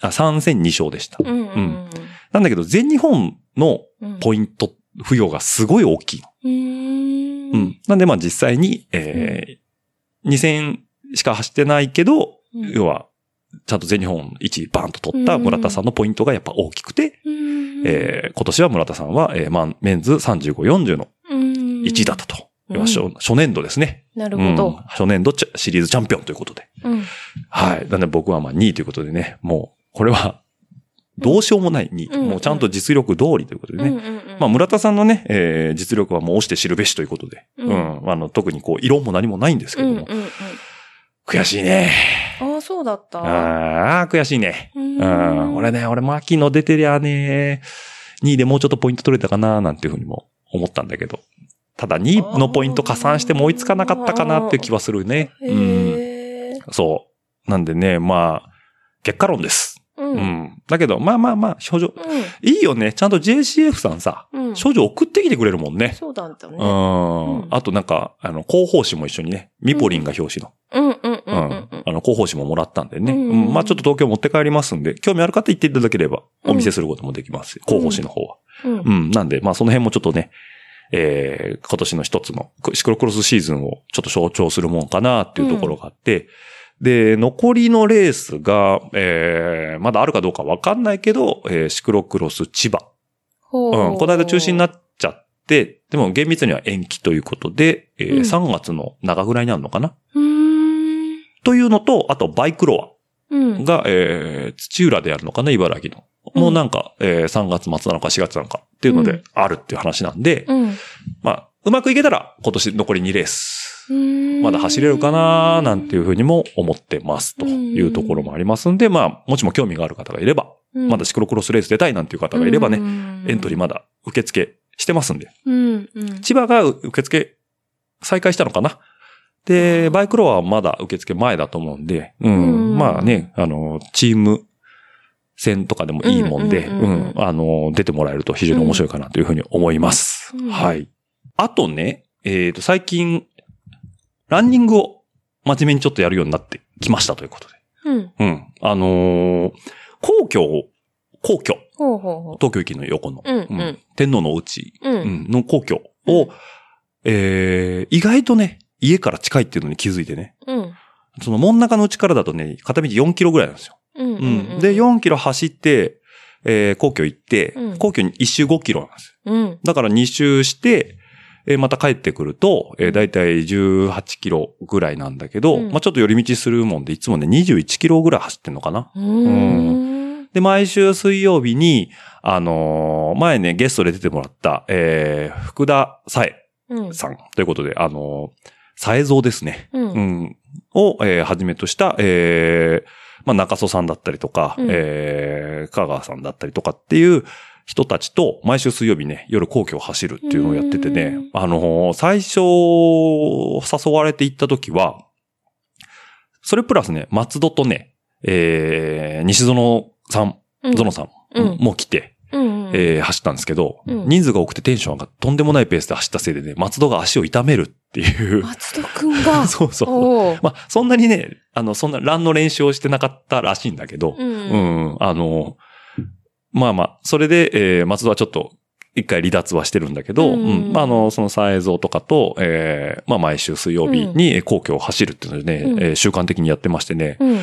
あ、3戦2勝でした。うん。うん。なんだけど、全日本のうん。ポイント付与がすごい大きい。うん。なんで、まあ実際に、えー、2戦しか走ってないけど、うん要は、ちゃんと全日本1位バーンと取った村田さんのポイントがやっぱ大きくて、うん。えー今年は村田さんは、えー、まあ、メンズ35、40のうん。1位だったと。うん要は初初年度ですね。なるうんほど。初年度シリーズチャンピオンということで。うん。はい。なんで僕はまあ2位ということでね、もう、これは、どうしようもない2位。うんもうちゃんと実力通りということでね。うんうんうんまあ、村田さんのね、えー実力はもう押して知るべしということで。ううんん。あの、特にこう、異論も何もないんですけども。うんうんうん。悔しいね。ああ、そうだった。ああ、悔しいね。ううん。俺ね、俺、牧野出てりゃね、2位でもうちょっとポイント取れたかな、なんていうふうにも思ったんだけど。ただ2位のポイント加算しても追いつかなかったかなっていう気はするね。うん。そう。なんでね、まあ、結果論です。ううんうん。だけど、まあまあまあ、症状、いいよね。ちゃんと JCF さんさ、うん。うん。症状送ってきてくれるもんね。そうだったね。ううんん。あとなんか、あの、広報誌も一緒にね、ミポリンが表紙の。うんうんうんううんん。あの、広報誌ももらったんでね。うんうんまあちょっと東京持って帰りますんで、興味ある方行っていただければ、お見せすることもできます。広報誌の方は。うん。うん。なんで、まあその辺もちょっとね、えー、今年の一つのシクロクロスシーズンをちょっと象徴するもんかなっていうところがあって、で、残りのレースが、えー、まだあるかどうかわかんないけど、えー、シクロクロス千葉。ほうん。この間中止になっっちゃって、でも厳密には延期ということで、えーうん3月の中ぐらいになるのかなう。というのと、あとバイクロうんア。が、えー、土浦でやるのかな茨城の。もうなんか、えー、3月末なのか4月なのかっていうのでうんあるっていう話なんで、うん。まあ、うまくいけたら今年残り2レース。まだ走れるかななんていうふうにも思ってますというところもありますんで、まあ、もしも興味がある方がいれば、まだシクロクロスレース出たいなんていう方がいればね、エントリーまだ受付してますんで。うん。うん。千葉が受付再開したのかなで、バイクロアはまだ受付前だと思うんで、うん。うんまあね、あの、チーム戦とかでもいいもんで、うんうんうんうんうん。あの、出てもらえると非常に面白いかなというふうに思います。うんはい。あとね、えっ、と、最近、ランニングを真面目にちょっとやるようになってきましたということで。うん。うん。あのー皇居を、皇居、ほうほうほ東京駅の横の、うんうん天皇のお家、う。う。うんん、の皇居を、えー、意外とね、家から近いっていうのに気づいてね。うん。その真ん中のうちからだとね、片道4キロぐらいなんですよ。うん。うん。で、4キロ走って、えー、皇居行って、うん皇居に1周5キロなんですよ。うん。だから2周して、えーまた帰ってくると、えー、だいたい18キロぐらいなんだけど、うんまあちょっと寄り道するもんで、いつもね、21キロぐらい走ってんのかな。うん。で、毎週水曜日に、あのー前ね、ゲストで出てもらった、えー、福田さえうん。さんということで、あのー、さえぞうですね。うんう。ん。を、えー、はじめとした、えー、まあ、中曽さんだったりとか、うんえー、香川さんだったりとかっていう人たちと、毎週水曜日ね、夜皇居を走るっていうのをやっててねうん、あのー最初、誘われて行った時は、それプラスね、松戸とね、えー、西園さん、うんゾノさんうんも来て、うん。えー走ったんですけど、うん人数が多くてテンションがとんでもないペースで走ったせいでね、松戸が足を痛めるっていう。松戸くんが？そうそう。まあ、そんなにね、あの、そんなランの練習をしてなかったらしいんだけど、う。うんん、あの、まあまあ、それで、えー松戸はちょっと、一回離脱はしてるんだけど、ううんん、まあ、あの、そのサイゾーとかと、えーまあ、毎週水曜日にえー皇居を走るっていうのでね、うんえー習慣的にやってましてね、うん。や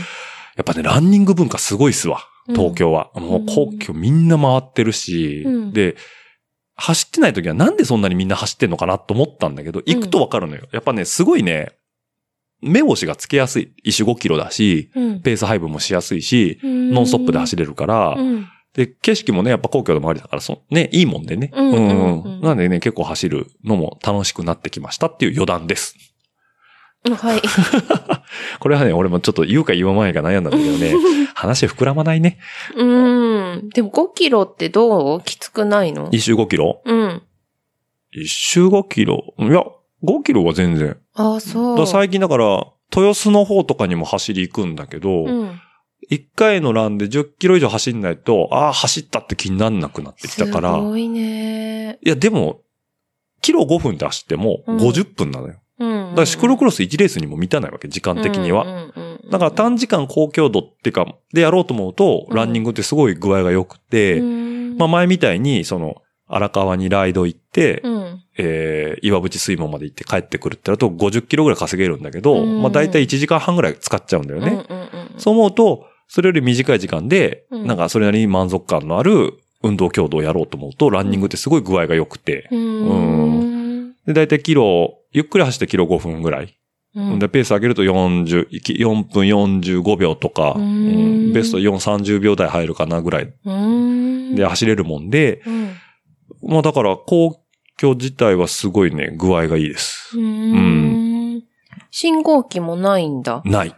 っぱね、ランニング文化すごいっすわ。東京は。もう皇居みんな回ってるし、うんで、走ってない時はなんでそんなにみんな走ってんのかなと思ったんだけど、行くとわかるのよ。やっぱね、すごいね、目星がつけやすい。一周5キロだし、うん。ペース配分もしやすいし、ノノンストップで走れるから、うん。で、景色もね、やっぱ皇居の周りだから、そね、いいもんでね。うんうんうんなんでね、結構走るのも楽しくなってきましたっていう余談です。はい。これはね、俺もちょっと言うか言わないか悩んだんだけどね、話膨らまないね。うん。でも5キロってどうきつくないの？一周5キロ？うん。一周5キロ？いや、5キロは全然。ああ、そう。最近だから、豊洲の方とかにも走り行くんだけど、うん。1回のランで10キロ以上走んないと、ああ、走ったって気になんなくなってきたから、すごいね。いや、でも、キロ5分で走ってもうん50分なのよ。うん。だからシクロクロス1レースにも満たないわけ、時間的には。だから短時間高強度ってか、でやろうと思うと、うんランニングってすごい具合が良くて、うんまあ前みたいに、その、荒川にライド行って、うん。えー、岩淵水門まで行って帰ってくるってなると50キロぐらい稼げるんだけど、うんまあ大体1時間半ぐらい使っちゃうんだよね。そう思うと、それより短い時間で、うんなんかそれなりに満足感のある運動強度をやろうと思うと、ランニングってすごい具合が良くて、うん。で、大体キロ、ゆっくり走ってキロ5分ぐらい。うんで、ペース上げると40、4分45秒とか、うんうんベスト4、30秒台入るかなぐらいうん。で走れるもんで、うん。まあだから、皇居自体はすごいね、具合がいいです。うん。信号機もないんだ。ない。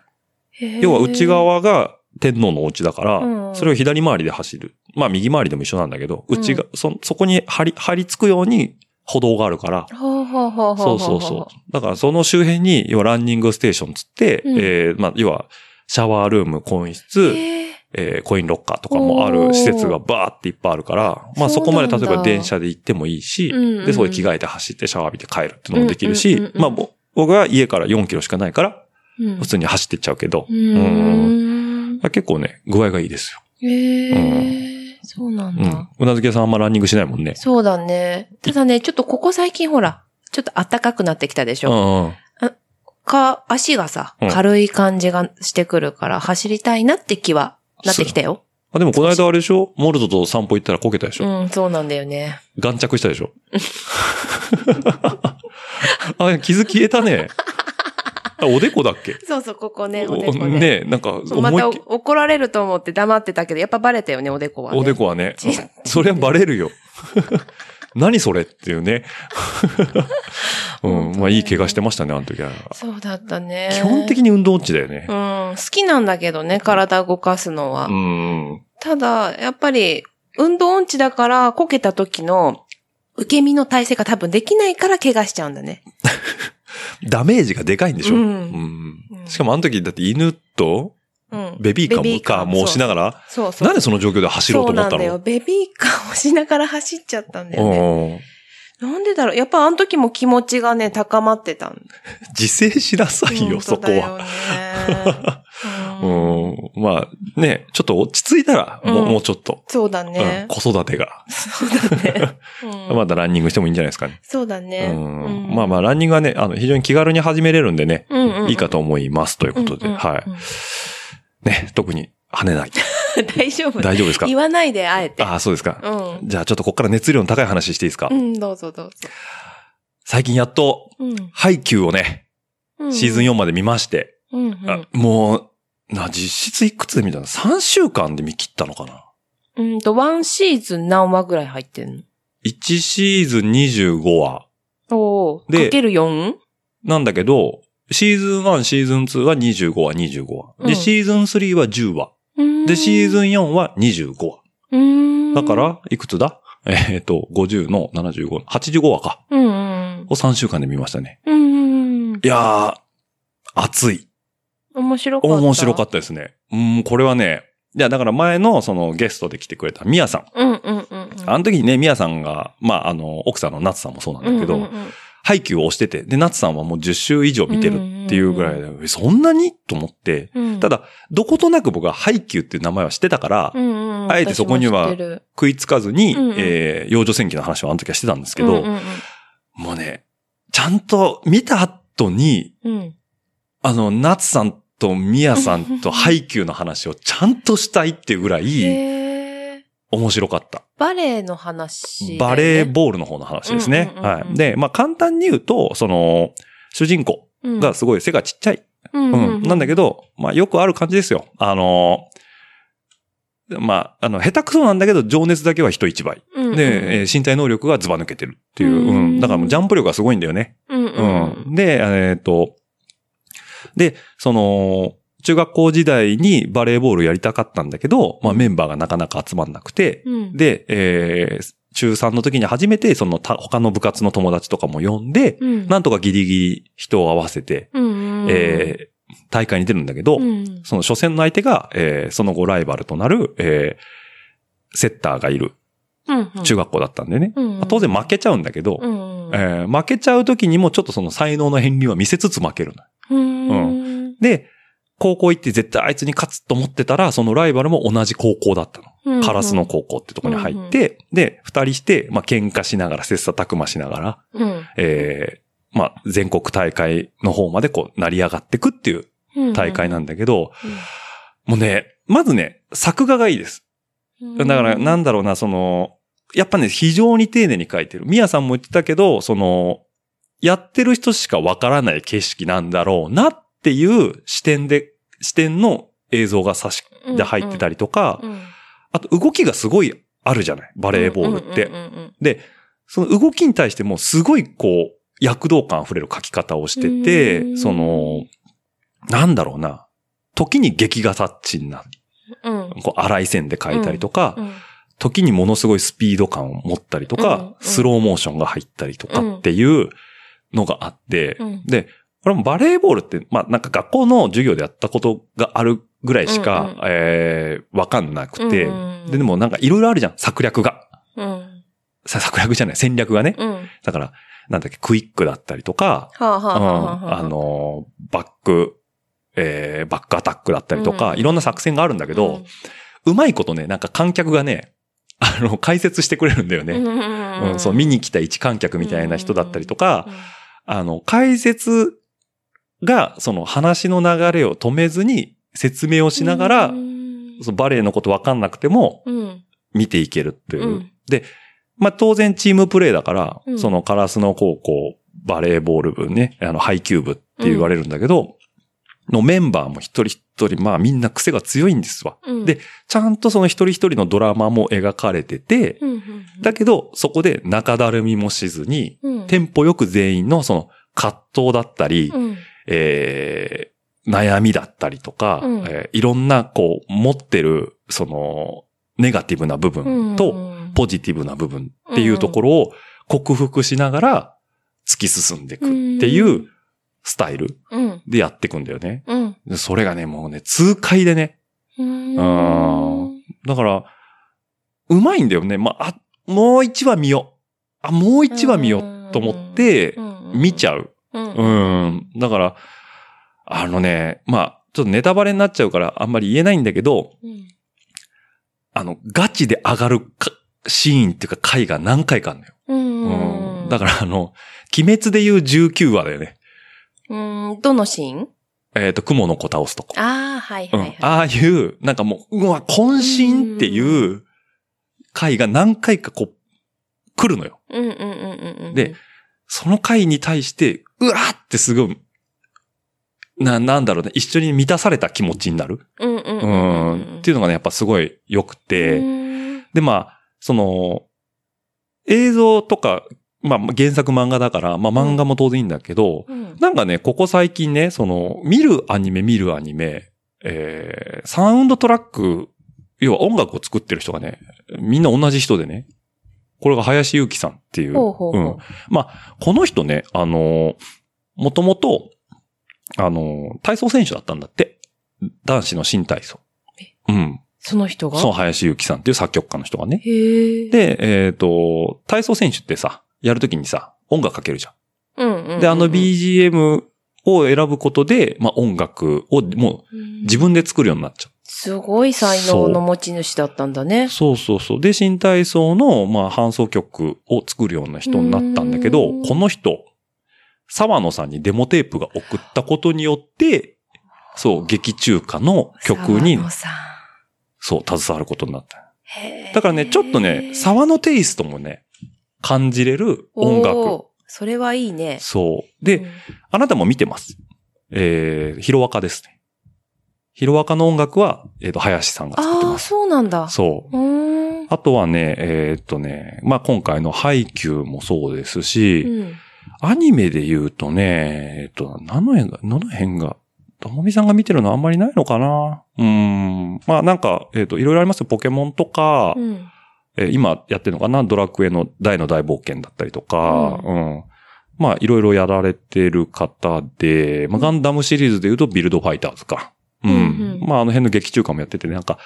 要は内。側が天皇のお家だから、うんそれを左回りで走る。まあ右回りでも一緒なんだけど、うん内が、そ、そこに張り、張り付くように歩道があるから、そうそうそう。だからその周辺に、要はランニングステーションつって、うん。えーまあ、要は、シャワールーム、更衣う室、えーコインロッカーとかもある施設がバーっていっぱいあるから、まあそこまで例えば電車で行ってもいいし、うんうんで、そこで着替えて走ってシャワー浴びて帰るっていうのもできるし、うんうんうんうんまあぼ僕は家から4キロしかないから、うん。普通に走ってっちゃうけど、うーん。結構ね、具合がいいですよ。へえ、そうなんだ。うん。うなずけさんあんまランニングしないもんね。そうだね。ただね、ちょっとここ最近ほら、ちょっと暖かくなってきたでしうょ。んうん。か、足がさうん、軽い感じがしてくるから、走りたいなって気は、なってきたよ。あ、でもこの間あれでしょ？モルトと散歩行ったらこけたでしょ、うん、そうなんだよね。眼着したでしょ？あ、傷消えたね。あおでこだっけ？そうそう、ここね、おおでこね。ねなんか、また怒られると思って黙ってたけど、やっぱバレたよね、おでこは、ね。おでこはね ち。そりゃバレるよ。何それっていうね。うん。まあいい怪我してましたね、あの時は。そうだったね。基本的に運動音痴だよねう。ん、好きなんだけどね、体動かすのは。うん。ただ、やっぱり、運動音痴だから、こけた時の、受け身の体勢が多分できないから怪我しちゃうんだね。ダメージがでかいんでしょ、うんうんしかもあの時だって犬とうん。ベビーカーもかもうしながら。ら、そうそう。なんでその状況で走ろうと思ったそうなんだよ。のベビーカーをしながら走っちゃったんだよね。うんなんでだろう？やっぱあの時も気持ちがね、高まってたん 自制しなさいよ、本そこは。まあ、ね、ちょっと落ち着いたら、もうちょっと、そうだうん。ね。子育てが、そうだね。うん。まだランニングしてもいいんじゃないですかね。そうだね。うん。まあまあ、ランニングはね、あの、非常に気軽に始めれるんでね、いいかと思います、ということで、はい。うんね、特に跳ねない。大丈夫大丈夫ですか？言わないで、あえて。ああ、そうですか。うん。じゃあちょっとここから熱量の高い話していいですか、うん、どうぞどうぞ。最近やっと、うんハイキューをね、うん。シーズン4まで見まして、うんうんあもう、な、実質いくつで見たの ?3 週間で見切ったのかな？うんと、ワンシーズン何話ぐらい入ってんの ?1 シーズン25話。おーでかける 4? なんだけど、シーズン1、シーズン2は25話、25話。で、うんシーズン3は10話。で、シーズン4は25話。ンだか、ら、いくつだ？えっ、と、50の75、85話か。うんうん。を3週間で見ましたね。うんうんうん。いやー、熱い。面白かった。面白かっったですね。うん、これはね、いや、だから前のそのゲストで来てくれたミヤさん。た。うんうんうんうん。あの時にね、ミヤさんが、まあ、あの、奥さんのナツさんもそうなんだけど、うんうんうんハイキューを押してて、で、ナツさんはもう10周以上見てるっていうぐらいで、えそんなに？と思って、うん。ただ、どことなく僕はハイキューっていう名前は知ってたから、うんうんうん。あえてそこには食いつかずに、うんうん。えー、幼女戦記の話はあの時はしてたんですけど、うんうんもうね、ちゃんと見た後に、うん。うんあの、ナツさんとミヤさんとハイキューの話をちゃんとしたいっていうぐらい面白かった。バレエの話ね。バレーボールの方の話ですね。うんうんうんうんはい。で、まあ簡単に言うと、その、主人公がすごい背がちっちゃい。うんうん。なんだけど、まあよくある感じですよ。あの、まあ、あの、下手くそなんだけど、情熱だけは人一倍。どで、えー身体能力がズバ抜けてるっていう。うんうん。だからもうジャンプ力がすごいんだよね。うんうんうん。で、えっ、と、で、その、中学校時代にバレーボールやりたかったんだけど、まあメンバーがなかなか集まんなくて、うん。で、えー中3の時に初めて、その他他の部活の友達とかも呼んで、うん。なんとかギリギリ人を合わせて、うんうんえー大会に出るんだけど、うん。その初戦の相手が、えーその後ライバルとなる、えーセッターがいる。中学校だったんでね。うん当然負けちゃうんだけど、うんえー負けちゃう時にもちょっとその才能の片鱗は見せつつ負けるの。うん。で、高校行って絶対あいつに勝つと思ってたら、そのライバルも同じ高校だったの。うんカラスの高校ってとこに入って、で、二人して、まあ、喧嘩しながら、切磋琢磨しながら、うんえーまあ、全国大会の方までこう、成り上がってくっていううん大会なんだけど、もうね、まずね、作画がいいです。うんだから、なんだろうな、その、やっぱね、非常に丁寧に描いてる。ミヤさんも言ってたけど、その、やってる人しかわからない景色なんだろうなっていう視点で、視点の映像が差しで入ってたりとか、うんあと動きがすごいあるじゃない？バレーボールって。うん。うんうんで、その動きに対してもすごいこう、躍動感溢れる描き方をしてうて、ん。その、なんだろうな。時に劇画タッチになり、うん。こう荒い線で描いたりとか、うん。時にものすごいスピード感を持ったりとか、うんうん。スローモーションが入ったりとかっていうのがあって、うん。で、これもバレーボールって、まあなんか学校の授業でやったことがあるぐらいしか、うんうん。えーわかんなくて、うんうんで、でもなんかいろいろあるじゃん、策略が。うん。さ策略じゃない、戦略がね。うん。はだから、なんだっけ、クイックだったりとか、あ、のー、バック、えー、バックアタックだったりとか、うんいろんな作戦があるんだけど、うまいことね、なんか観客がね、あの、解説してくれるんだよね。うん、うんうん、そう、見に来た一観客みたいな人だったりとか、あの、解説が、その話の流れを止めずに説明をしながら、うん、そのバレエのことわかんなくてもうん。見ていけるっていう。うん。で、まあ当然チームプレーだから、うん。そのカラスの高校バレーボール部ね、あの、配球部って言われるんだけど、のメンバーも一人一人、まあみんな癖が強いんですわ。うん。で、ちゃんとその一人一人のドラマも描かれてて、うんうん。だけど、そこで中だるみもしずに、うん、テンポよく全員のその葛藤だったり、うんえー悩みだったりとか、うんえーいろんなこう持ってるそのネガティブな部分とうんポジティブな部分っていうところを克服しながら突き進んでいくっていうスタイルうん。でやっていくんだよね。うん。でそれがね、もうね、痛快でね。うん。うんだから、うまいんだよね。まあ、あもう一話見よう。あ、もう一話見ようと思って、見ちゃう。うん。ううん。ん。だから、あのね、まあ、ちょっとネタバレになっちゃうからあんまり言えないんだけど、あの、ガチで上がるかシーンっていうか回が何回かあるのよ。うん。うん。だからあの、鬼滅で言う19話だよね。うん。どのシーン？えっ、と、雲の子倒すとこ。ああ、はいうんはいはい。。ああいう、なんかもう、うわ、渾身っていう回が何回かこう、来るのよ。うんうんうんうんうん。で、その回に対して、うわーってすごい、な、なんだろうね、一緒に満たされた気持ちになる？うんうん。ううん。ん。っていうのがね、やっぱすごい良くて、うん。で、まあ、その、映像とか、まあ、原作漫画だから、まあ漫画も当然いいんだけど、うん。なんかね、ここ最近ね、その、見るアニメ見るアニメ、えー、サウンドトラック、要は音楽を作ってる人がね、みんな同じ人でね、これが林祐希さんっていう。ほうほうほううん。まあ、この人ね、あのー、もともと、あのー、体操選手だったんだって。男子の新体操。うん。その人が？そう、林祐希さんっていう作曲家の人がね。で、えっ、と、体操選手ってさ、やるときにさ、音楽かけるじゃん。うんうんうん。で、あの BGM を選ぶことで、まあ音楽をもううん自分で作るようになっちゃすごい才能の持ち主だったんだねう。。そうそうそう。で、新体操の、まあ、伴奏曲を作るような人になったんだけどうん、この人、沢野さんにデモテープが送ったことによって、そう、劇中歌の曲にそう、携わることになった。だからね、ちょっとね、沢野テイストもね、感じれる音楽。それはいいね。そう。で、うんあなたも見てます。えー、ヒロアカですね。ヒロアカの音楽は、えっ、と、林さんが作ってああ、ます。そうなんだ。そう。うーん。あとはね、えーっとね、まあ、今回のハイキューもそうですし、うんアニメで言うとね、えーっと、何の辺が、どの辺が、ともみさんが見てるのあんまりないのかなうーん。まあ、なんか、えーっと、いろいろありますよ。ポケモンとか、うん。えー今やってるのかなドラクエの大の大冒険だったりとか、ううん。まあ、いろいろやられてる方で、まあ、ガンダムシリーズで言うとビルドファイターズか。うん。うんうんまあ、あの辺の劇中歌もやってて、なんか、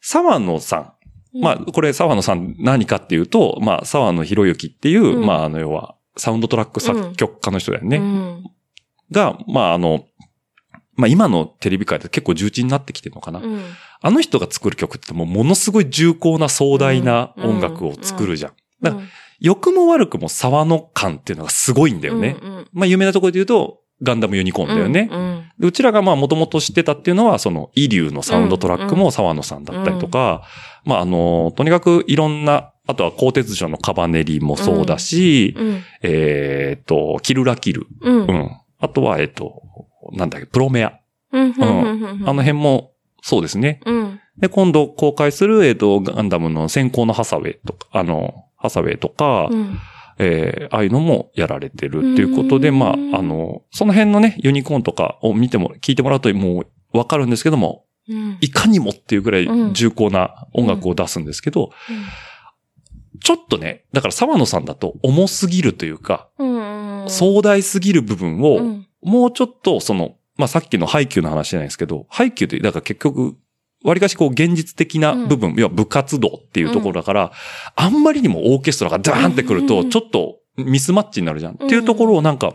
沢野さん。まあ、これ、沢野さん何かっていうと、まあ、沢野博之っていう、うんまあ、あの、要は、サウンドトラック作曲家の人だよね。うん。が、まあ、あの、まあ、今のテレビ界で結構重鎮になってきてるのかな。うん。あの人が作る曲ってもうものすごい重厚な壮大な音楽を作るじゃん。だから良くも悪くも沢の感っていうのがすごいんだよね。まあ有名なところで言うと、ガンダムユニコーンだよね。うんうんでうちらがまあもともと知ってたっていうのは、その、イリューのサウンドトラックも沢野さんだったりとか、まああの、とにかくいろんな、あとは鋼鉄城のカバネリもそうだし、うん。えっ、と、キルラキル。うん。うん。うん。あとは、えっ、と、なんだっけ、プロメア。うん。あの辺もそうですね。うん。で、今度公開する、えっ、と、ガンダムの先行のハサウェイとか、あの、ハサウェイとか、うん。えーああいうのもやられてるっていうことで、うんまあ、あの、その辺のね、ユニコーンとかを見ても、聞いてもらうともうわかるんですけども、うん。いかにもっていうぐらいうん重厚な音楽を出すんですけど、ちょっとね、だから沢野さんだと重すぎるというか、うん。壮大すぎる部分を、うん。もうちょっとその、まあさっきの配給の話じゃないですけど、配給って、だから結局、割かしこう現実的な部分、要は部活動っていうところだから、あんまりにもオーケストラがダーンってくると、うんうんうんちょっとミスマッチになるじゃん。んっていうところをなんか、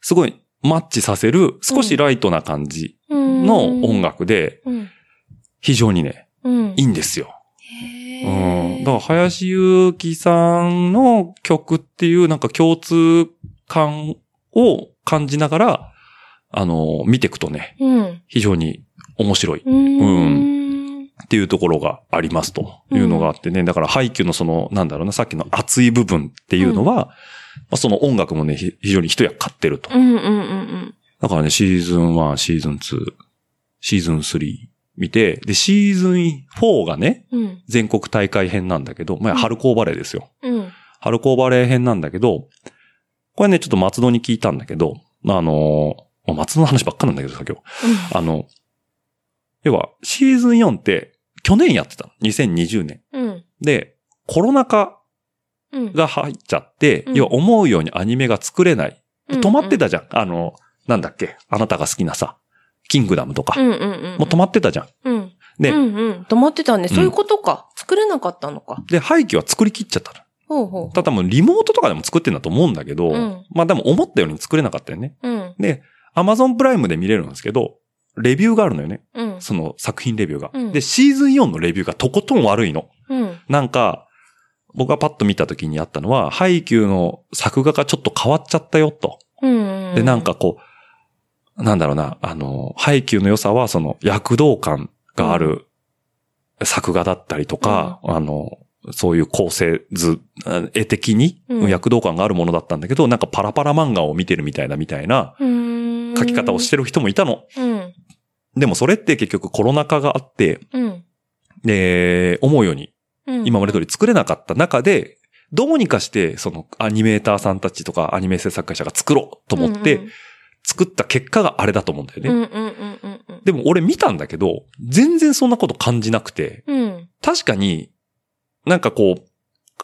すごいマッチさせる、少しライトな感じの音。楽で、うん。非常にね、うん。いいんですよ。うん。だから、林祐希さんの曲っていうなんか共通感を感じながら、あの、見ていくとね、うん。非常に面白いっうん。ていうところがありますというのがあってね。だから、配給のその、なんだろうな、さっきの熱い部分っていうのは、まあ、その音楽もね、ひ非常に一役買ってるとう。んうんうんだからね、シーズン1、シーズン2、シーズン3見て、で、シーズン4がね、うん。うん。全国大会編なんだけど、まあ、うん春高バレーですよ。うん。春高バレー編なんだけど、これね、ちょっと松戸に聞いたんだけど、あのー、まあ松戸の話ばっかなんだけどさ、今日。あの、要は、シーズン4って、去年やってたの。2020年。うん。で、コロナ禍うん。が入っちゃって、うん要は思うようにアニメが作れない。うん止まってたじゃん。あの、なんだっけ？あなたが好きなさ、キングダムとか。うんうんうん。もう止まってたじゃん。うん。でうんうん。止まってたね。そういうことか？作れなかったのか？で、廃棄は作り切っちゃったの。ほうほう。ただもうリモートとかでも作ってんだと思うんだけど、うんまあでも思ったように作れなかったよね。うん。で、アマゾンプライムで見れるんですけど、レビューがあるのよね。うん。その作品レビューが。うんで、シーズン4のレビューがとことん悪いの。うん。なんか、僕がパッと見た時にあったのは、ハイキューの作画がちょっと変わっちゃったよと。うん。で、なんかこう、なんだろうな、あの、ハイキューの良さはその躍動感がある作画だったりとか、あの、そういう構成図、あ絵的にうん躍動感があるものだったんだけど、なんかパラパラ漫画を見てるみたいなみたいなうん、書き方をしてる人もいたの。うん。でもそれって結局コロナ禍があって、うん。で、思うようにうん。今まで通り作れなかった中で、どうにかして、そのアニメーターさんたちとかアニメ制作会社が作ろうと思って、作った結果があれだと思うんだよね。でも俺見たんだけど、全然そんなこと感じなくて、うん。確かに、なんかこう、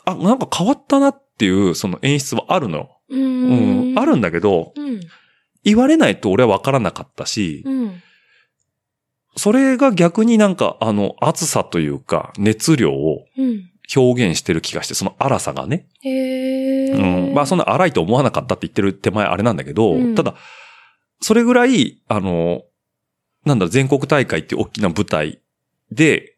あ、なんか変わったなっていうその演出はあるの。ううん、ん。あるんだけど、うん。言われないと俺は分からなかったし、うん。それが逆になんかあの熱さというか熱量をうん。表現してる気がして、その荒さがね。へうーん。まあそんな荒いと思わなかったって言ってる手前あれなんだけど、うんただ、それぐらい、あの、なんだろう、全国大会っていう大きな舞台で、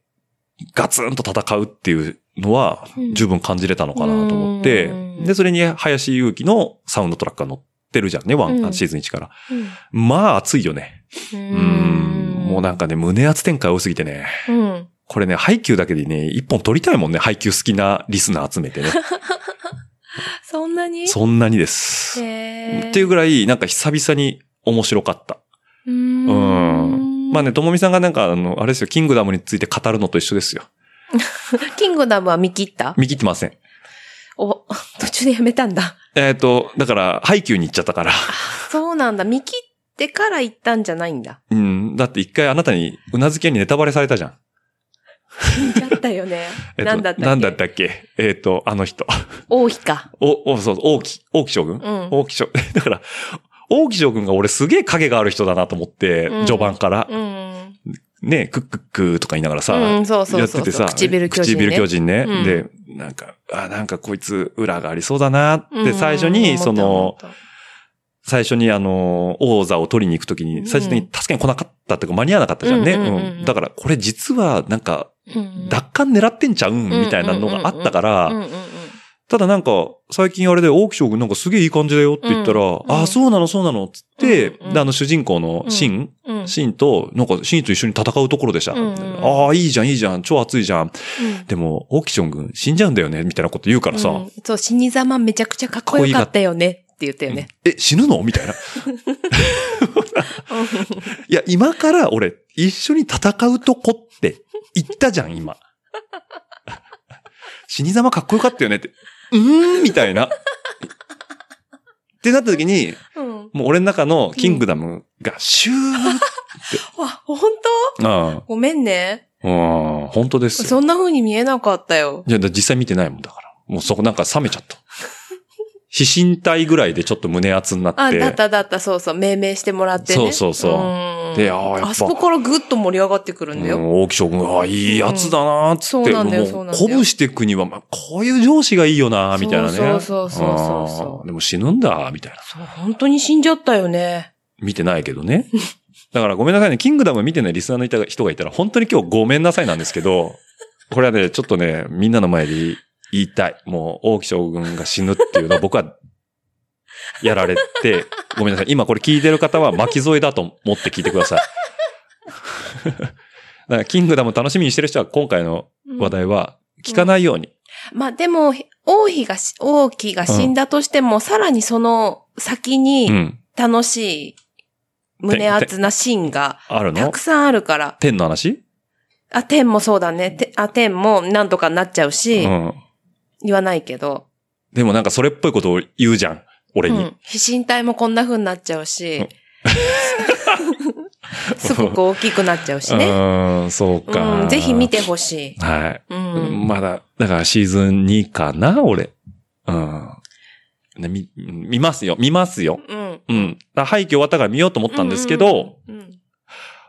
ガツンと戦うっていうのはうん十分感じれたのかなと思って、うんで、それに林祐希のサウンドトラックが乗ってるじゃんね、ワン、うんシーズン1から。うん。まあ熱いよね。ううん。もうなんかね、胸圧展開多すぎてね。うん。これね、配給だけでね、一本取りたいもんね、配給好きなリスナー集めてね。そんなに？そんなにです。っていうぐらい、なんか久々に面白かった。うーうんん。まあね、ともみさんがなんか、あの、あれですよ、キングダムについて語るのと一緒ですよ。キングダムは見切った？見切ってません。お、途中でやめたんだ。えっ、と、だから、配給に行っちゃったから。そうなんだ。見切ってから行ったんじゃないんだ。うん。だって一回あなたに、うなずき屋にネタバレされたじゃん。見ちゃったよね。えっとなんだったっけ？なんだったっけ？えっ、と、あの人。王妃か。お、お、そう、王毅、王毅将軍、うん王毅将軍。だから、王毅将軍が俺すげえ影がある人だなと思って、うん序盤から。うん。ね、クックックーとか言いながらさ、うんそうそうそうやっててさ、唇巨人ね。唇巨人ね。うん。で、なんか、あ、なんかこいつ裏がありそうだなって、うん最初に、その、最初にあの、王座を取りに行くときに、最初に助けに来なかったっていうか間に合わなかったじゃんね。うんうんうんうん。うん。だから、これ実はなんか、奪還狙ってんちゃうんみたいなのがあったから、うんうんうんただなんか、最近あれで、王毅将軍なんかすげえいい感じだよって言ったら、うんうんああ、そうなの、そうなの、つって、うんうん。で、あの主人公のシン、うんシンと、なんかシンと一緒に戦うところでした。うんうんああ、いいじゃん、いいじゃん、超熱いじゃん。うんでも、王毅将軍死んじゃうんだよね、みたいなこと言うからさ、うんそう、死に様めちゃくちゃかっこよかったよねって言ったよね。え、死ぬの？みたいな。いや、今から俺、一緒に戦うとこって言ったじゃん、今。死に様かっこよかったよねって。うーんみたいな。ってなった時に、うん。もう俺の中のキングダムがシューわ、本あ当ごめんね。あ、うん、本当ですよ。そんな風に見えなかったよ。いや、だ実際見てないもんだから。もうそこなんか冷めちゃった。指針体ぐらいでちょっと胸熱になって。あ、だっただった、そうそう、命名してもらってね。そうそうそううんであーやっぱあそこからぐっと盛り上がってくるんだよ。うん大木将軍、あいいやつだなーって、うんそうなんだよそうなんだよ鼓舞していくには、まあ、こういう上司がいいよなーみたいなね。そうそうそうそうそうあーでも死ぬんだ、みたいな。そう、本当に死んじゃったよね。見てないけどね。だからごめんなさいね。キングダム見てないリスナーのいた人がいたら、本当に今日ごめんなさいなんですけど、これはね、ちょっとね、みんなの前で言いたい。もう、王毅将軍が死ぬっていうのは 僕は、やられて、ごめんなさい。今これ聞いてる方は巻き添えだと思って聞いてください。だから、キングダム楽しみにしてる人は今回の話題は聞かないように。まあでも、王妃がし、王妃が死んだとしても、さらにその先うにん。楽しい、胸熱なシーンがあるの？たくさんあるから。天の話？あ、天もそうだね。てあ、天もなんとかなっちゃうし、うん。言わないけど。でもなんかそれっぽいことを言うじゃん。俺に。うん。飛信体もこんな風になっちゃうし、すごく大きくなっちゃうしうね。ーん、そうか。うん、ぜひ見てほしい。はい。うん。まだ、だからシーズン2かな、俺。うん。ね、見、見ますよ、見ますよ。うん。うん。廃棄終わったから見ようと思ったんですけど、うん。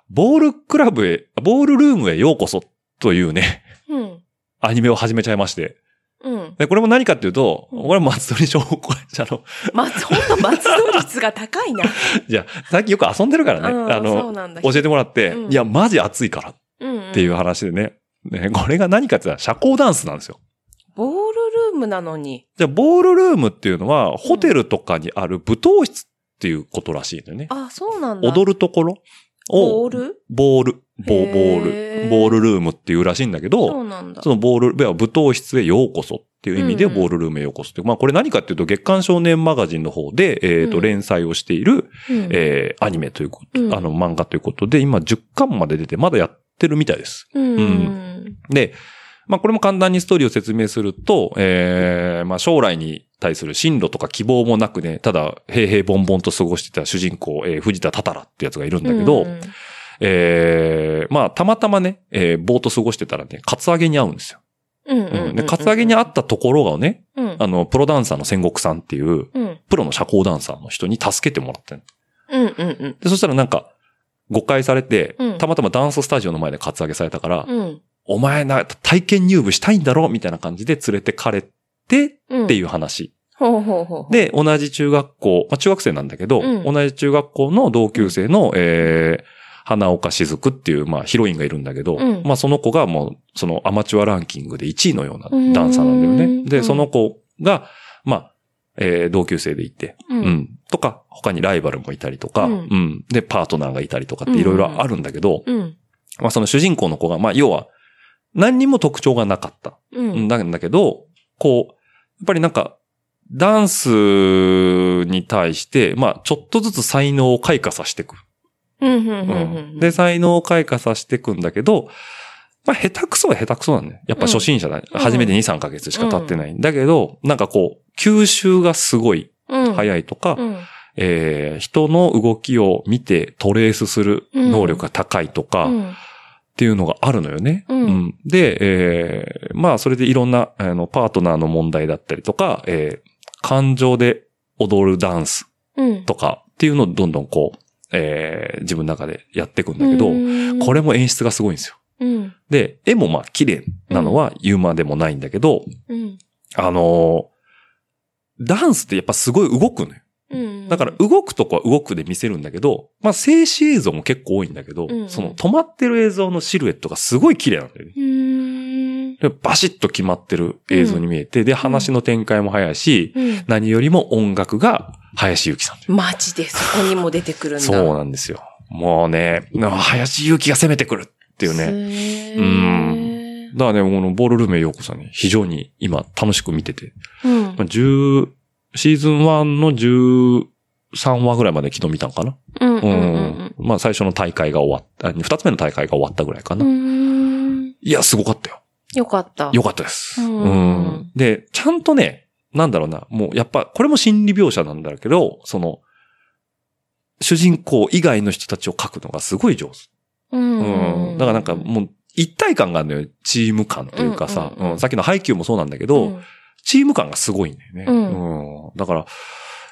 ボールクラブへ、ボールルームへようこそというね、うん。アニメを始めちゃいまして。うん。で、これも何かっていうと、うんこれ松鳥商工社の、松、ほんと松戸率が高いな。じゃあ、最近よく遊んでるからね、うんあの、そうなんだ教えてもらって、うんいや、マジ熱いからっうん。ていう話でね。ね、これが何かって言ったら社交ダンスなんですよ。ムなのに。じゃあ、ボールルームっていうのは、ホテルとかにある舞踏室っていうことらしいんだよね。あ、そうなんだ。踊るところを、ボール？ボール、ボへーボーール、ボールルームっていうらしいんだけそど、うなんだ。そのボール、いや舞踏室へようこそっていう意味で、うんうんボールルームへようこそって。まあ、これ何かっていうと、月刊少年マガジンの方で、えっと、うん連載をしている、うんえーアニメということ、うんあの、漫画ということで、今10巻まで出て、まだやってるみたいです。うんうん。で、まあこれも簡単にストーリーを説明すると、えー、まあ将来に対する進路とか希望もなくね、ただ平々凡々と過ごしてた主人公、えー藤田タタラってやつがいるんだけど、うんえー、まあたまたまね、えー、ぼーっと過ごしてたらね、カツアゲに会うんですよ。うんうんう。うんん。で、カツアゲに会ったところがね、うん。あの、プロダンサーの戦国さんっていう、うん。プロの社交ダンサーの人に助けてもらってんのうんうんうん。で、そしたらなんか、誤解されて、うんたまたまダンススタジオの前でカツアゲされたから、うん。お前な、体験入部したいんだろみたいな感じで連れてかれてうん。っていう話。で、同じ中学校、まあ中学生なんだけど、うん同じ中学校の同級生の、えー、花岡しずくっていう、まあ、ヒロインがいるんだけど、うんまあ、その子がもう、そのアマチュアランキングで1位のようなダンサーなんだよね。で、その子が、まあ、えー同級生でいて、う。うんん。とか、他にライバルもいたりとか、ううんん。で、パートナーがいたりとかっていろいろあるんだけど、うん。まあ、その主人公の子が、まあ、要は、何にも特徴がなかった。うん。なんだけど、こう、やっぱりなんか、ダンスに対して、まあ、ちょっとずつ才能を開花させていく。うん。うん。ううんん。で、才能を開花させていくんだけど、まあ、下手くそは下手くそなんだよ。やっぱ初心者だ。うん初めて2、3ヶ月しか経ってない。だけど、なんかこう、吸収がすごい。早いとか、うん。えー人の動きを見てトレースする能力が高いとか、うん。っていうのがあるのよね。うんで、えーまあ、それでいろんな、あの、パートナーの問題だったりとか、えー感情で踊るダンスうん。とかっていうのをどんどんこう、えー自分の中でやっていくんだけど、これ、れも演出がすごいんですよ。うん。で、絵もまあ綺麗なのは言うまでもないんだけど、うん。あのーダンスってやっぱすごい動くのよ。うん。だから動くとこは動くで見せるんだけど、まあ静止映像も結構多いんだけど、うんその止まってる映像のシルエットがすごい綺麗なんだよね。バシッと決まってる映像に見えて、で、話の展開も早いし、うん。何よりも音楽が林ゆきさん。マジでそこにも出てくるんだ。そうなんですよ。もうね、林ゆきが攻めてくるっていうね。ねうんだからね、このボールルームへようこそね、非常に今楽しく見てて。うんまあ、10、シーズン1の13話ぐらいまで昨日見たんかな？うん。ううんん。まあ最初の大会が終わった、あ二つ目の大会が終わったぐらいかな。うん。いや、すごかったよ。よかった。よかったです。うんうんで、ちゃんとね、なんだろうな、もうやっぱ、これも心理描写なんだけど、その、主人公以外の人たちを描くのがすごい上手。うん。うん。だからなんかもう、一体感があるのよ。チーム感というかさ、うんうんうんうんさっきの配給もそうなんだけど、チーム感がすごいんだよね。うんうんだから、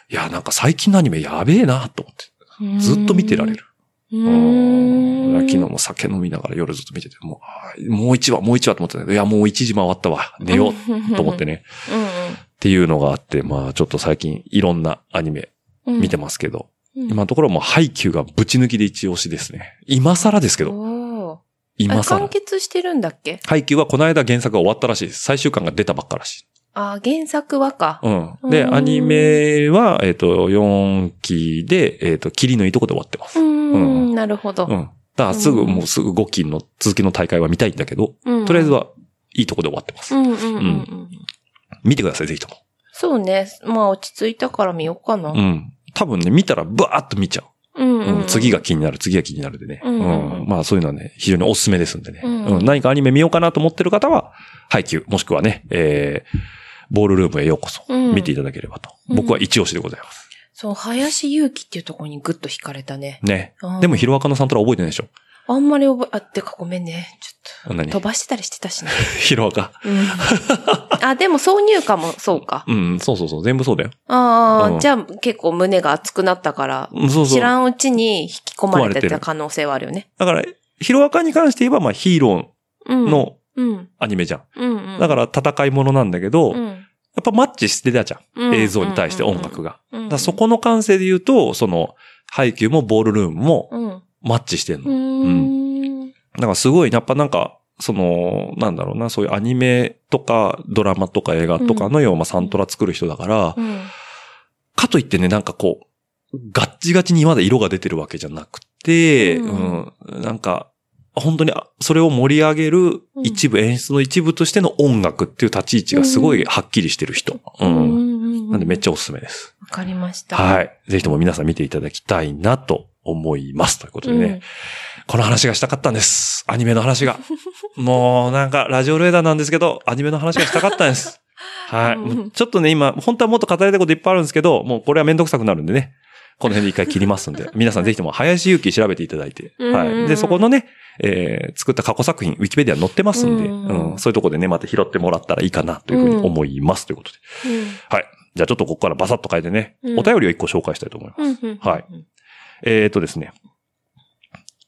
いや、なんか最近のアニメやべえなと思って。ずっと見てられる。ううんん。昨日も酒飲みながら夜ずっと見てて、もうもう一話、もう一話と思ってたけど、いや、もう一時回ったわ。寝ようと思ってね。うんっていうのがあって、まあちょっと最近いろんなアニメうん。見てますけど、うん今のところもうハイキューがぶち抜きで一押しですね。今更ですけど、今あ完更。結してるんだっけ？ハイキューはこの間原作が終わったらしいです。最終巻が出たばっからしい。あ、原作はか。うん。で、うんアニメは、えっ、と、4期で、えっ、と、霧のいいとこで終わってます。ううんん、なるほど。うん。だからすぐ、うんもうすぐ5期の続きの大会は見たいんだけど、うんとりあえずは、いいとこで終わってます。うんうんうんうん。見てください、ぜひとも。そうね。まあ落ち着いたから見ようかな。うん。多分ね、見たらバーッと見ちゃう。うんうんうん、次が気になる、次が気になるでね。うんうんうんまあそういうのはね、非常におすすめですんでね。うんうん何かアニメ見ようかなと思ってる方は、ハイキュー、もしくはね、えー、ボールルームへようこそ、うん見ていただければと。うん僕は一押しでございます。そう、林祐希っていうところにグッと惹かれたね。ねうん。でも、ヒロアカのサントラ覚えてないでしょあんまり覚え、あ、ってかごめんね。ちょっ何？と。飛ばしてたりしてたしね。ヒロアカ。うん。あ、でも挿入歌もそうか。うん、そうそうそう、全部そうだよ。ああ、うんじゃあ結構胸が熱くなったから、うんそうそう。知らんうちに引き込まれてた可能性はあるよね。だから、ヒロアカに関して言えば、まあヒーロうん。ーのうん。アニメじゃん。うん。うん。だから戦いものなんだけど、やうん、っぱマッチしてたじゃん。うん映像に対して音楽が。そこの感性で言うと、その、ハイキューもボールルームもうん。マッチしてんうの。ん。だからすごい、やっぱなんか、その、なんだろうな、そういうアニメとかドラマとか映画とかのようなサントラ作る人だから、うん。かといってね、なんかこう、ガッチガチにまだ色が出てるわけじゃなくて、ううんん、なんか、本当にあそれを盛り上げる一部、演出の一部としての音楽っていう立ち位置がすごいはっきりしてる人。うん。んなんでめっちちゃおすすめです。ゃ。わかりました。。はいい。ぜひとも皆さん見ていただきたいなと思います。ということでね。うんこの話がしたかったんです。アニメの話が。もうなんかラジオレーダーなんですけど、アニメの話がしたかったんです。はい。うんちょっとね、今、本当はもっと語りたいこといっぱいあるんですけど、もうこれはめんどくさくなるんでね。この辺で一回切りますんで、皆さんぜひとも林ゆき調べていただいて、はい。で、そこのね、えー、作った過去作品、ウィキペディアに載ってますんで、うんうんうん、そういうところでね、また拾ってもらったらいいかなというふうに思います。ということで。はい。じゃあちょっとここからバサッと変えてね、うんお便りを一個紹介したいと思います。はい。えーとですね。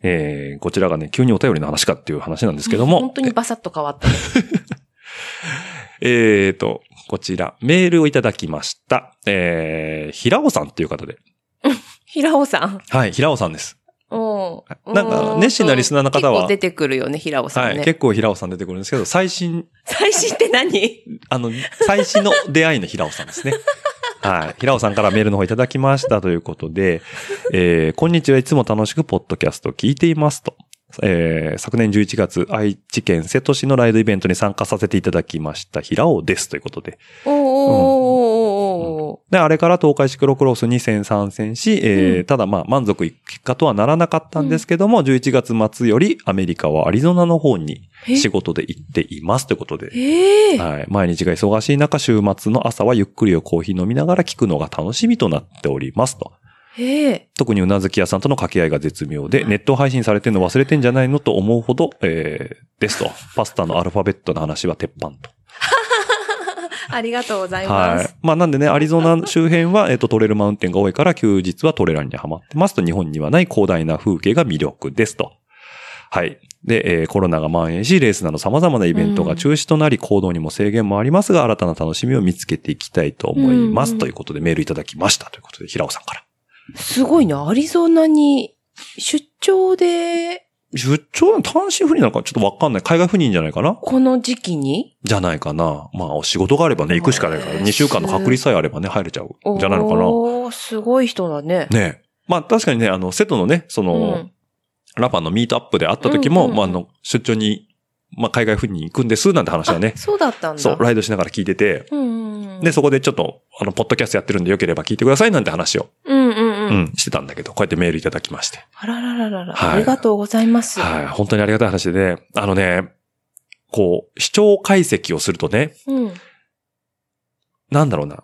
えー、こちらがね、急にお便りの話かっていう話なんですけども。本当にバサッと変わったね。えーと、こちら、メールをいただきました。えー、平尾さんっていう方で。平尾さん？はい、平尾さんです。なんか熱心なリスナーの方は結構出てくるよね、平尾さはい、んね。結構平尾さん出てくるんですけど、最新、最新って何？あの、最新の出会いの平尾さんですね。はい。平尾さんからメールの方いただきましたということで、えー、こんにちはいつも楽しくポッドキャストを聞いていますと。えー、昨年11月、愛知県瀬戸市のライドイベントに参加させていただきました平尾ですということで。おーおーおーおーで、あれから東海シクロクロスに戦参戦し、えーうんただまあ満足いく結果とはならなかったんですけども、11月末よりアメリカはアリゾナの方にえ仕事で行っていますということで。ええはい。毎日が忙しい中、週末の朝はゆっくりをコーヒー飲みながら聞くのが楽しみとなっておりますと。ええ特にうなずき屋さんとの掛け合いが絶妙で、ネット配信されてるの忘れてんじゃないのと思うほど、えー、ですと。パスタのアルファベットの話は鉄板と。ありがとうございまはいす。。まあなんでね、アリゾナ周辺は、えっ、と、トレルマウンテンが多いから、休日はトレランにはまってますと、日本にはない広大な風景が魅力ですと。はい。で、えーコロナが蔓延し、レースなど様々なイベントが中止となり、行動にも制限もありますが、新たな楽しみを見つけていきたいと思います。うんということでメールいただきました。ということで、平尾さんから。すごいな。アリゾナに出張で、出張の単身赴任なのかちょっとわかんない。海外赴任じゃないかな？この時期に？じゃないかな。まあ、お仕事があればね、行くしかないから、へー2週間の隔離さえあればね、入れちゃう。じゃないのかな？おーすごい人だね。ねえ。まあ確かにね、あの、瀬戸のね、その、うんラパンのミートアップで会った時も、うんうんまああの、出張に、まあ海外赴任行くんです、なんて話はねあ、そうだったんだ。そう、ライドしながら聞いてて、うんうんうん。で、そこでちょっと、あの、ポッドキャストやってるんでよければ聞いてくださいなんて話を、うんうんううん。ん、してたんだけど、こうやってメールいただきまして。あららららら。はいありがとうございます。はい、本当にありがたい話で、ね、あのね、こう、視聴解析をするとね、うん。なんだろうな。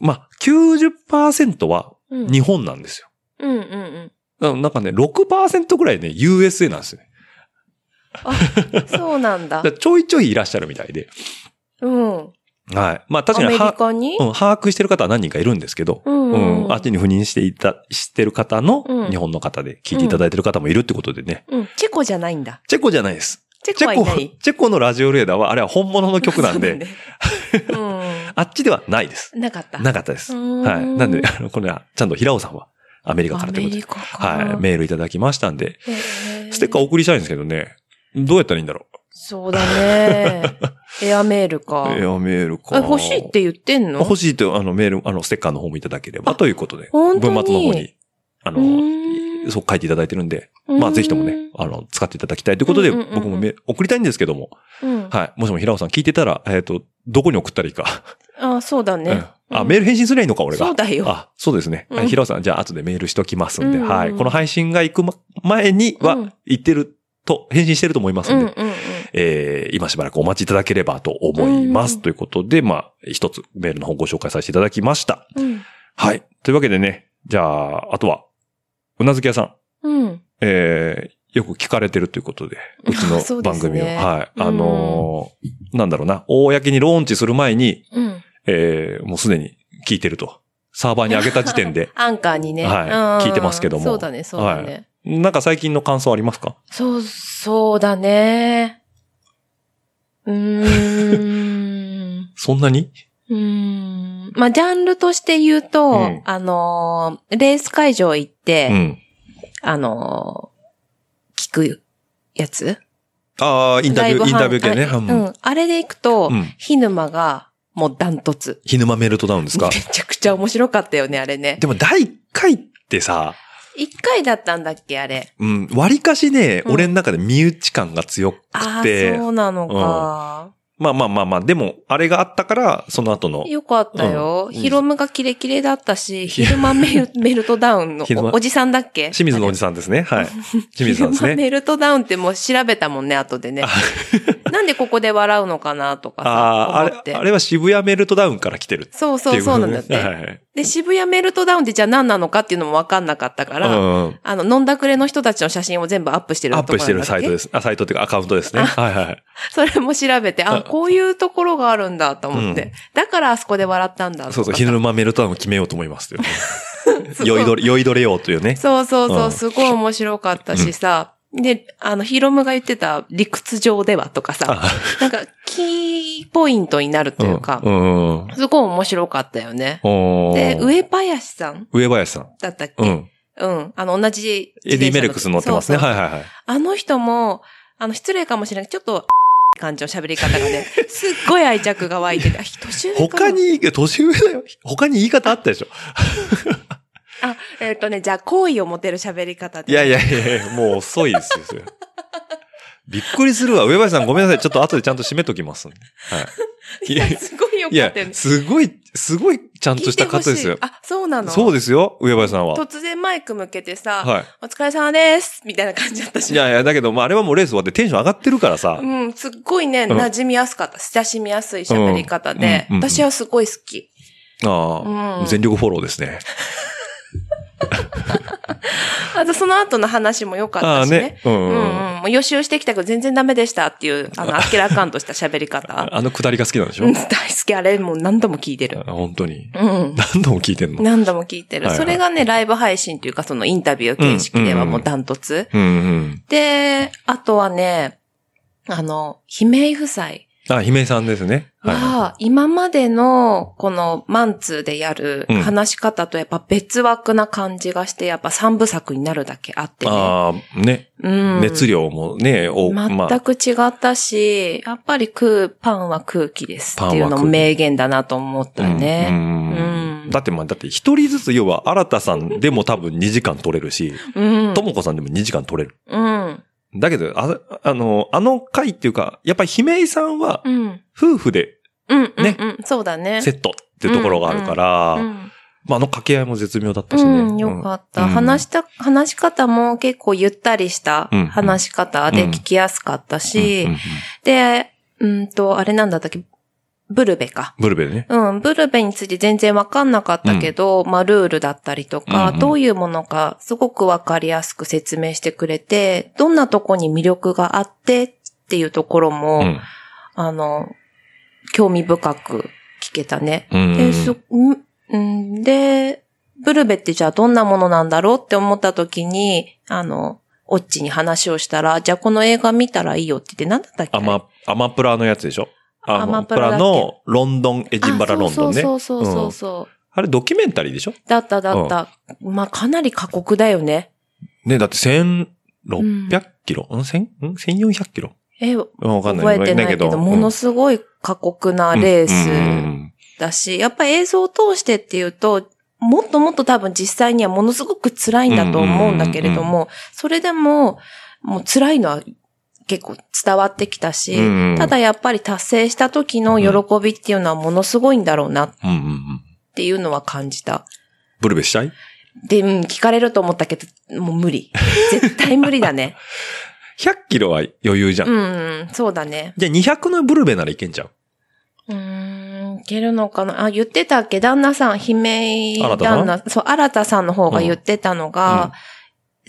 まあ、90%はうん。日本なんですよ。うんうんうん。ななんかね、6%ぐらいね、USA なんですよね。そうなんだ だちょいちょいいらっしゃるみたいで。うん。はい。まあ確アメリかには、カに？うん、把握してる方は何人かいるんですけど、うんうんうん、あっちに赴任していた、してる方のうん日本の方で聞いていただいてる方もいるってことでね。うん。チェコじゃないんだ。チェコじゃないです。チェココはいない。、チェコのラジオレーダーはあれは本物の曲なんで、そうだね あっちではないですう。ん。なかった。なかったです。はい。なんで、あの、これは、ちゃんと平尾さんはアメリカからアということで。メリカか。はい。メールいただきましたんで、ステッカー送りたいんですけどね。どうやったらいいんだろそうだね。エアメールう。か。エアメールか。あ欲しいって言ってんの？欲しいって、あの、メール、あの、ステッカーの方もいただければということで。本当に？文末の方に、あうの、そう書いていただいてるんで、うんまあぜひともね、あの、使っていただきたいということで、僕もメ送りたいんですけども、うん。はい。もしも平尾さん聞いてたら、えっと、どこに送ったらいいか。あ、そうだね。うんあ、うんメール返信すりゃいいのか、俺が。そうだよあ、そうですね。平尾さん、じゃあ後でメールしときますんで、うんうんはい。この配信が行くま前にはうん、言ってると、返信してると思いますんで、うんうんうん。えー今しばらくお待ちいただければと思います。うんということで、まあ、一つメールの方ご紹介させていただきました。うん。はい。というわけでね、じゃあ、あとは、うなずき屋さん。うん。えーよく聞かれてるということで、うちの 番組を。はい。うんあのーなんだろうな、公にローンチする前に、うん。えーもうすでに聞いてると。サーバーに上げた時点で。アンカーにね。はいうん聞いてますけどもそうだね、そうだね。なんか最近の感想ありますか？そう、そうだね。うーん。そんなに？うーん。まあ、ジャンルとして言うと、うんあのー、レース会場行って、うん。あのー、聞くやつ？ああ、インタビュー、インタビュー系ね。あうんうん。あれで行くと、うんヒヌマがもうダントツ。ヒヌマメルトダウンですか？めちゃくちゃ面白かったよね、あれね。でも第1回ってさ、一回だったんだっけ、あれ。うん、割かしね、うん俺の中で身内感が強ああ、くて、そうなのか。まあまあまあまあ、でも、あれがあったから、その後の、よかったよ。うんヒロムがキレキレだったし、ヒルマメルメルトダウンのおおじさんだっけ？清水のおじさんですね。はい。清水さんですね。ヒルマメルトダウンってもう調べたもんね、後でね。なんでここで笑うのかなとかああ、さ、あれ思っ、て。あれは渋谷メルトダウンから来てるってそうそうそうなんだって。はいはいで、渋谷メルトダウンってじゃあ何なのかっていうのもわかんなかったから、うん。あの、飲んだくれの人たちの写真を全部アップしてるアップしてるサイトです。あ、サイトっていうかアカウントですね。はい はいはい。それも調べて、ああ、こういうところがあるんだと思って。うんだからあそこで笑ったんだそうそう、さヒヌマメルトダウンを決めようと思います 酔いどれ、酔いどれようというね。そうそうそうう、んすごい面白かったしさ。で、あの、ヒロムが言ってた理屈上ではとかさ、あなんか、キーポイントになるというか、うん。うんすごい面白かったよね。で、上林さん？上林さん。だったっけ？うん。うん。あの、同じ。エディ・メレックス乗ってますね。そうそうはいはいはい。あの人も、あの、失礼かもしれないちょっと、感じの喋り方がね、すっごい愛着が湧いてて、あ年上他に、年上だよ。他に言い方あったでしょ。あ、えっ、とね、じゃあ、好意を持てる喋り方で。いやいやいやもう遅いですよそれ。びっくりするわ。上林さんごめんなさい。ちょっと後でちゃんと締めときますんで。はい。いや、すごいよかったよね。、すごい、すごいちゃんとした方ですよあ、そうなの？そうですよ、上林さんは。突然マイク向けてさ、はお疲れ様ですみたいな感じだったい。し。いやいや、だけど、まあ、あれはもうレース終わってテンション上がってるからさ。うん、すっごいね、うん馴染みやすかった。親しみやすい喋り方で、私はすごい好き。ああ、うん全力フォローですね。あと、その後の話も良かああったしねね。。うんううんん。うん。もう予習してきたけど全然ダメでしたっていう、あの、あっけらかんとした喋り方。あのくだりが好きなんでしょ？うん、大好き。あれ、もう何度も聞いてる。あ本当に？うん。何度も聞いてんの？何度も聞いてる。はいはいそれがね、ライブ配信というか、そのインタビュー形式ではもうダントツ。うんうん。で、あとはね、あの、姫井夫妻あ、姫井さんですね。はい。は、今までの、このマンツーでやるうん話し方とやっぱ別枠な感じがして、やっぱ三部作になるだけあってね。ああ、ね。うん。熱量もね、お、まあ、全く違ったし、やっぱり空、パンは空気ですっていうのも名言だなと思ったうんね。うんうんだってまあ、だって一人ずつ要は、新田さんでも多分2時間取れるし、うん。ともこさんでも2時間取れる。うん。だけど、ああの、あの回っていうか、やっぱり姫井さんはうん。夫婦でうん。ねうん。そうだね。セットっていうところがあるから、うん。まあ、あの掛け合いも絶妙だったしね。うん、よかった。うん話した、話し方も結構ゆったりしたうん話し方で聞きやすかったし、うんうんうんで、うんと、あれなんだったっけ、ブルベか。ブルベルね。うん、ブルベについて全然わかんなかったけど、まあ、ルールだったりとか、うんうんどういうものか、すごくわかりやすく説明してくれて、どんなとこに魅力があってっていうところも、うん。あの、興味深く聞けたね。うんで、そ、んうんで、ブルベってじゃあどんなものなんだろうって思った時に、あの、オッチに話をしたら、じゃあこの映画見たらいいよって言って、何だったっけ？アマ、アマプラのやつでしょ？アアマプラのロンドン、エジンバラロンドンね。あそうそうそうそう。あれドキュメンタリーでしょ？だっただった。まあ、かなり過酷だよね。ね、だって1600キロ、うん、千？ん ?1400 キロ？え、うんわかんない。覚えてないけど、ものすごい過酷なレースだし、やっぱ映像を通してっていうと、もっともっと多分実際にはものすごく辛いんだと思うんだけれども、それでも、もう辛いのは結構伝わってきたし、うんうんただやっぱり達成した時の喜びっていうのはものすごいんだろうなっうんうんうん。ていうのは感じた。ブルベしたい？で、うん、聞かれると思ったけど、もう無理。絶対無理だね。?100 キロは余裕じゃん。うん、うん、そうだね。じゃあ200のブルベならいけんじゃん。うーん、いけるのかな？あ、言ってたっけ？旦那さん、姫井新田さん？旦那、そう、新田さんの方が言ってたのが、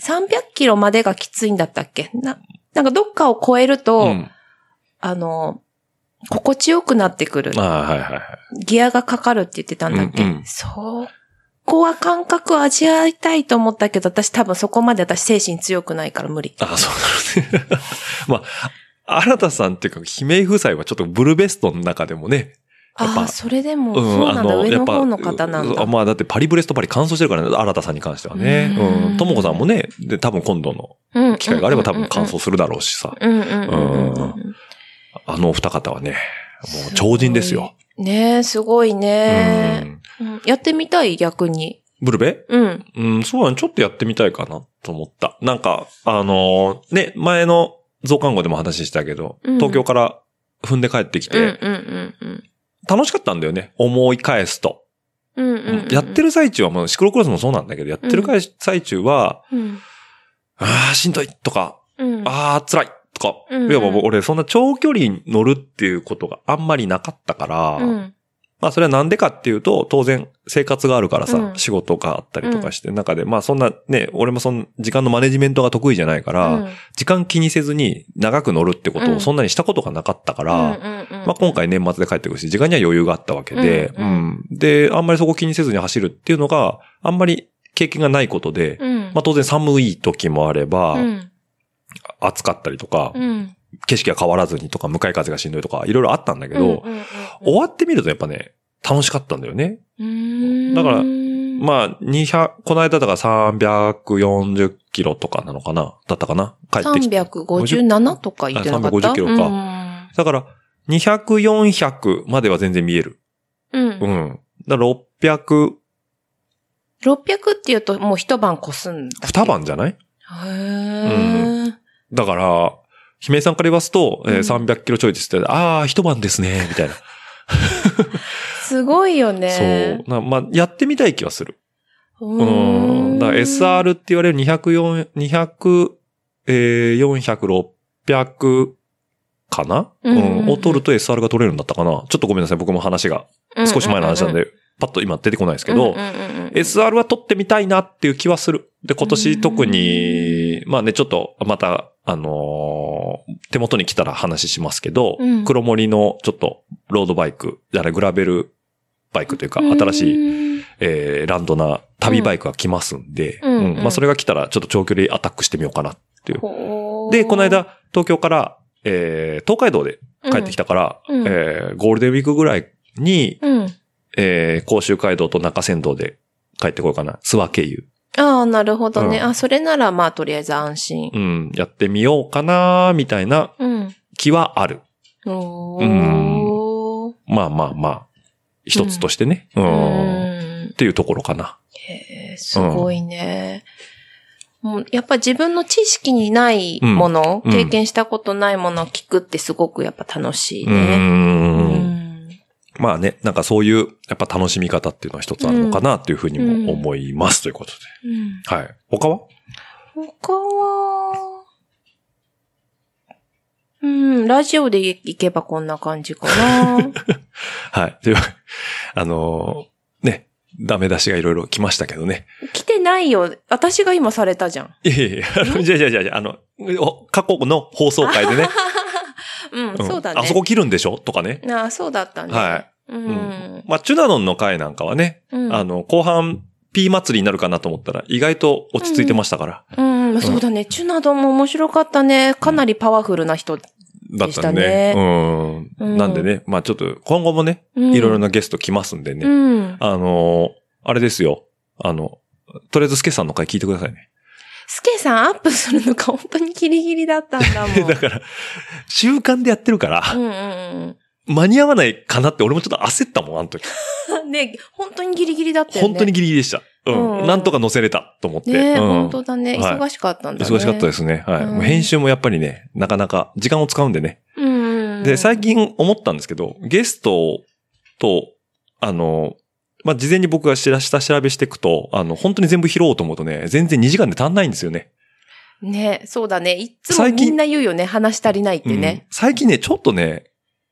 300キロまでがきついんだったっけ？な、なんかどっかを超えると、うん。あの、心地よくなってくるあ。あ、はいはいはい。ギアがかかるって言ってたんだっけ、うんうんそこは感覚を味わいたいと思ったけど、私多分そこまで私精神強くないから無理。ああ、そうなのね。まあ、新田さんっていうか、姫井夫妻はちょっとブルベストの中でもね、やっぱああ、それでも、そうなんだ、上の方の方なんだ。あまあ、だってパリブレストパリ乾燥してるからね、新田さんに関してはね。うんうん。ともこさんもね、で、多分今度のうん機会があれば多分乾燥するだろうしさ。うんうんうんうんうん。あのお二方はね、もう超人ですよ。ねえ、すごいねう、ん。うんやってみたい、逆に。ブルベうん。うん、そうだね。ちょっとやってみたいかなと思った。なんか、あのーね、前の増刊号でも話したけど、うん東京から踏んで帰ってきうんうんて、うんうん。楽しかったんだよね。思い返すと。うんうんうん。やってる最中は、もうシクロクロスもそうなんだけど、やってる最中は、うん。ああ、しんどいとか、うん。ああ、辛いとか、うんうんいや、俺、そんな長距離に乗るっていうことがあんまりなかったから、うん。まあ、それはなんでかっていうと、当然、生活があるからさ、うん。仕事があったりとかして、中で、まあ、そんなね、俺もその、時間のマネジメントが得意じゃないから、うん。時間気にせずに長く乗るってことうん。をそんなにしたことがなかったから、まあ、今回年末で帰ってくるし、時間には余裕があったわけで、ううんん。で、あんまりそこ気にせずに走るっていうのが、あんまり経験がないことで、うん。まあ、当然寒い時もあれば、うん。暑かったりとか、うん。景色が変わらずにとか、向かい風がしんどいとか、いろいろあったんだけど、うんうんうん終わってみるとやっぱね、楽しかったんだよね。うん。だからうんまあ、200、この間だから340キロとかなのかなだったかな帰ってきて。357とか言ってなかった？あ350キロかだから、200、400までは全然見える。うん。ううん。ん。だから600、600って言うともう一晩越すんだ。二晩じゃない？へー。だから、姫井さんから言わすと、えーうん300キロちょいですって、ああ、一晩ですね、みたいな。すごいよね。そう。なまあ、やってみたい気はする。ううん。だから SR って言われる200、200、えー、400、600かな？うんうんうんを取ると SR が取れるんだったかな？ちょっとごめんなさい。僕も話が少し前の話なんで、パッと今出てこないですけど、うんうんうんうん SR は取ってみたいなっていう気はする。で、今年特に、まあね、ちょっと、また、あのー手元に来たら話しますけど、うん黒森のちょっと、ロードバイク、じゃグラベルバイクというか、新しい、い。えーランドな旅バイクが来ますんで、うんうんうんまあそれが来たらちょっと長距離アタックしてみようかなっていう。で、この、間、東京から、えー東海道で帰ってきたから、うんうんえーゴールデンウィークぐらいに、うん。えー甲州街道と中山道で帰ってこようかな。諏訪経由。ああ、なるほどね。うんあ、それならまあとりあえず安心。うん、やってみようかな、みたいなうん。気はある。おうー。まあまあまあ、一つとしてね。う。うんん。っていうところかな。へーすごいね。もうやっぱ自分の知識にないもの、うん経験したことないものを聞くってすごくやっぱ楽しいうね。ん。まあね、なんかそういう、やっぱ楽しみ方っていうのは一つあるのかなっていうふうにも思いますということで。うんはい。他は？他は、うん、ラジオで行けばこんな感じかな。はい。では、あのーね、ダメ出しがいろいろ来ましたけどね。来てないよ。私が今されたじゃん。いやいやいや、じゃあじゃあじゃあの、お過去の放送回でね。うん、うんそうだね。あそこ切るんでしょ？とかね。ああ、そうだったね。はい。ううんん。まあ、チュナノンの回なんかはね、うんあの、後半、P 祭りになるかなと思ったら、意外と落ち着いてましたから。うん、そうだね。チュナドンも面白かったね。かなりパワフルな人。だったしたね。ねうん。うんなんでね、まあちょっと、今後もね、うんいろいろなゲスト来ますんでね。うん。あのーあれですよ。あの、とりあえずスケさんの回聞いてくださいね。スケさんアップするのが本当にギリギリだったんだもん。だから、習慣でやってるから、うんうん間に合わないかなって俺もちょっと焦ったもん、あの時。うん。ね、本当にギリギリだったよね。本当にギリギリでした。うん。うんなんとか載せれたと思って。ね、うん、本当だね。はい忙しかったんだね。忙しかったですね。はい。うんもう編集もやっぱりね、なかなか時間を使うんでね。うん。で、最近思ったんですけど、ゲストと、あの、まあ、事前に僕が下下調べしていくと、あの、本当に全部拾おうと思うとね、全然2時間で足んないんですよね。ね、そうだね。いつもみんな言うよね。話し足りないってうんね。最近ね、ちょっとね、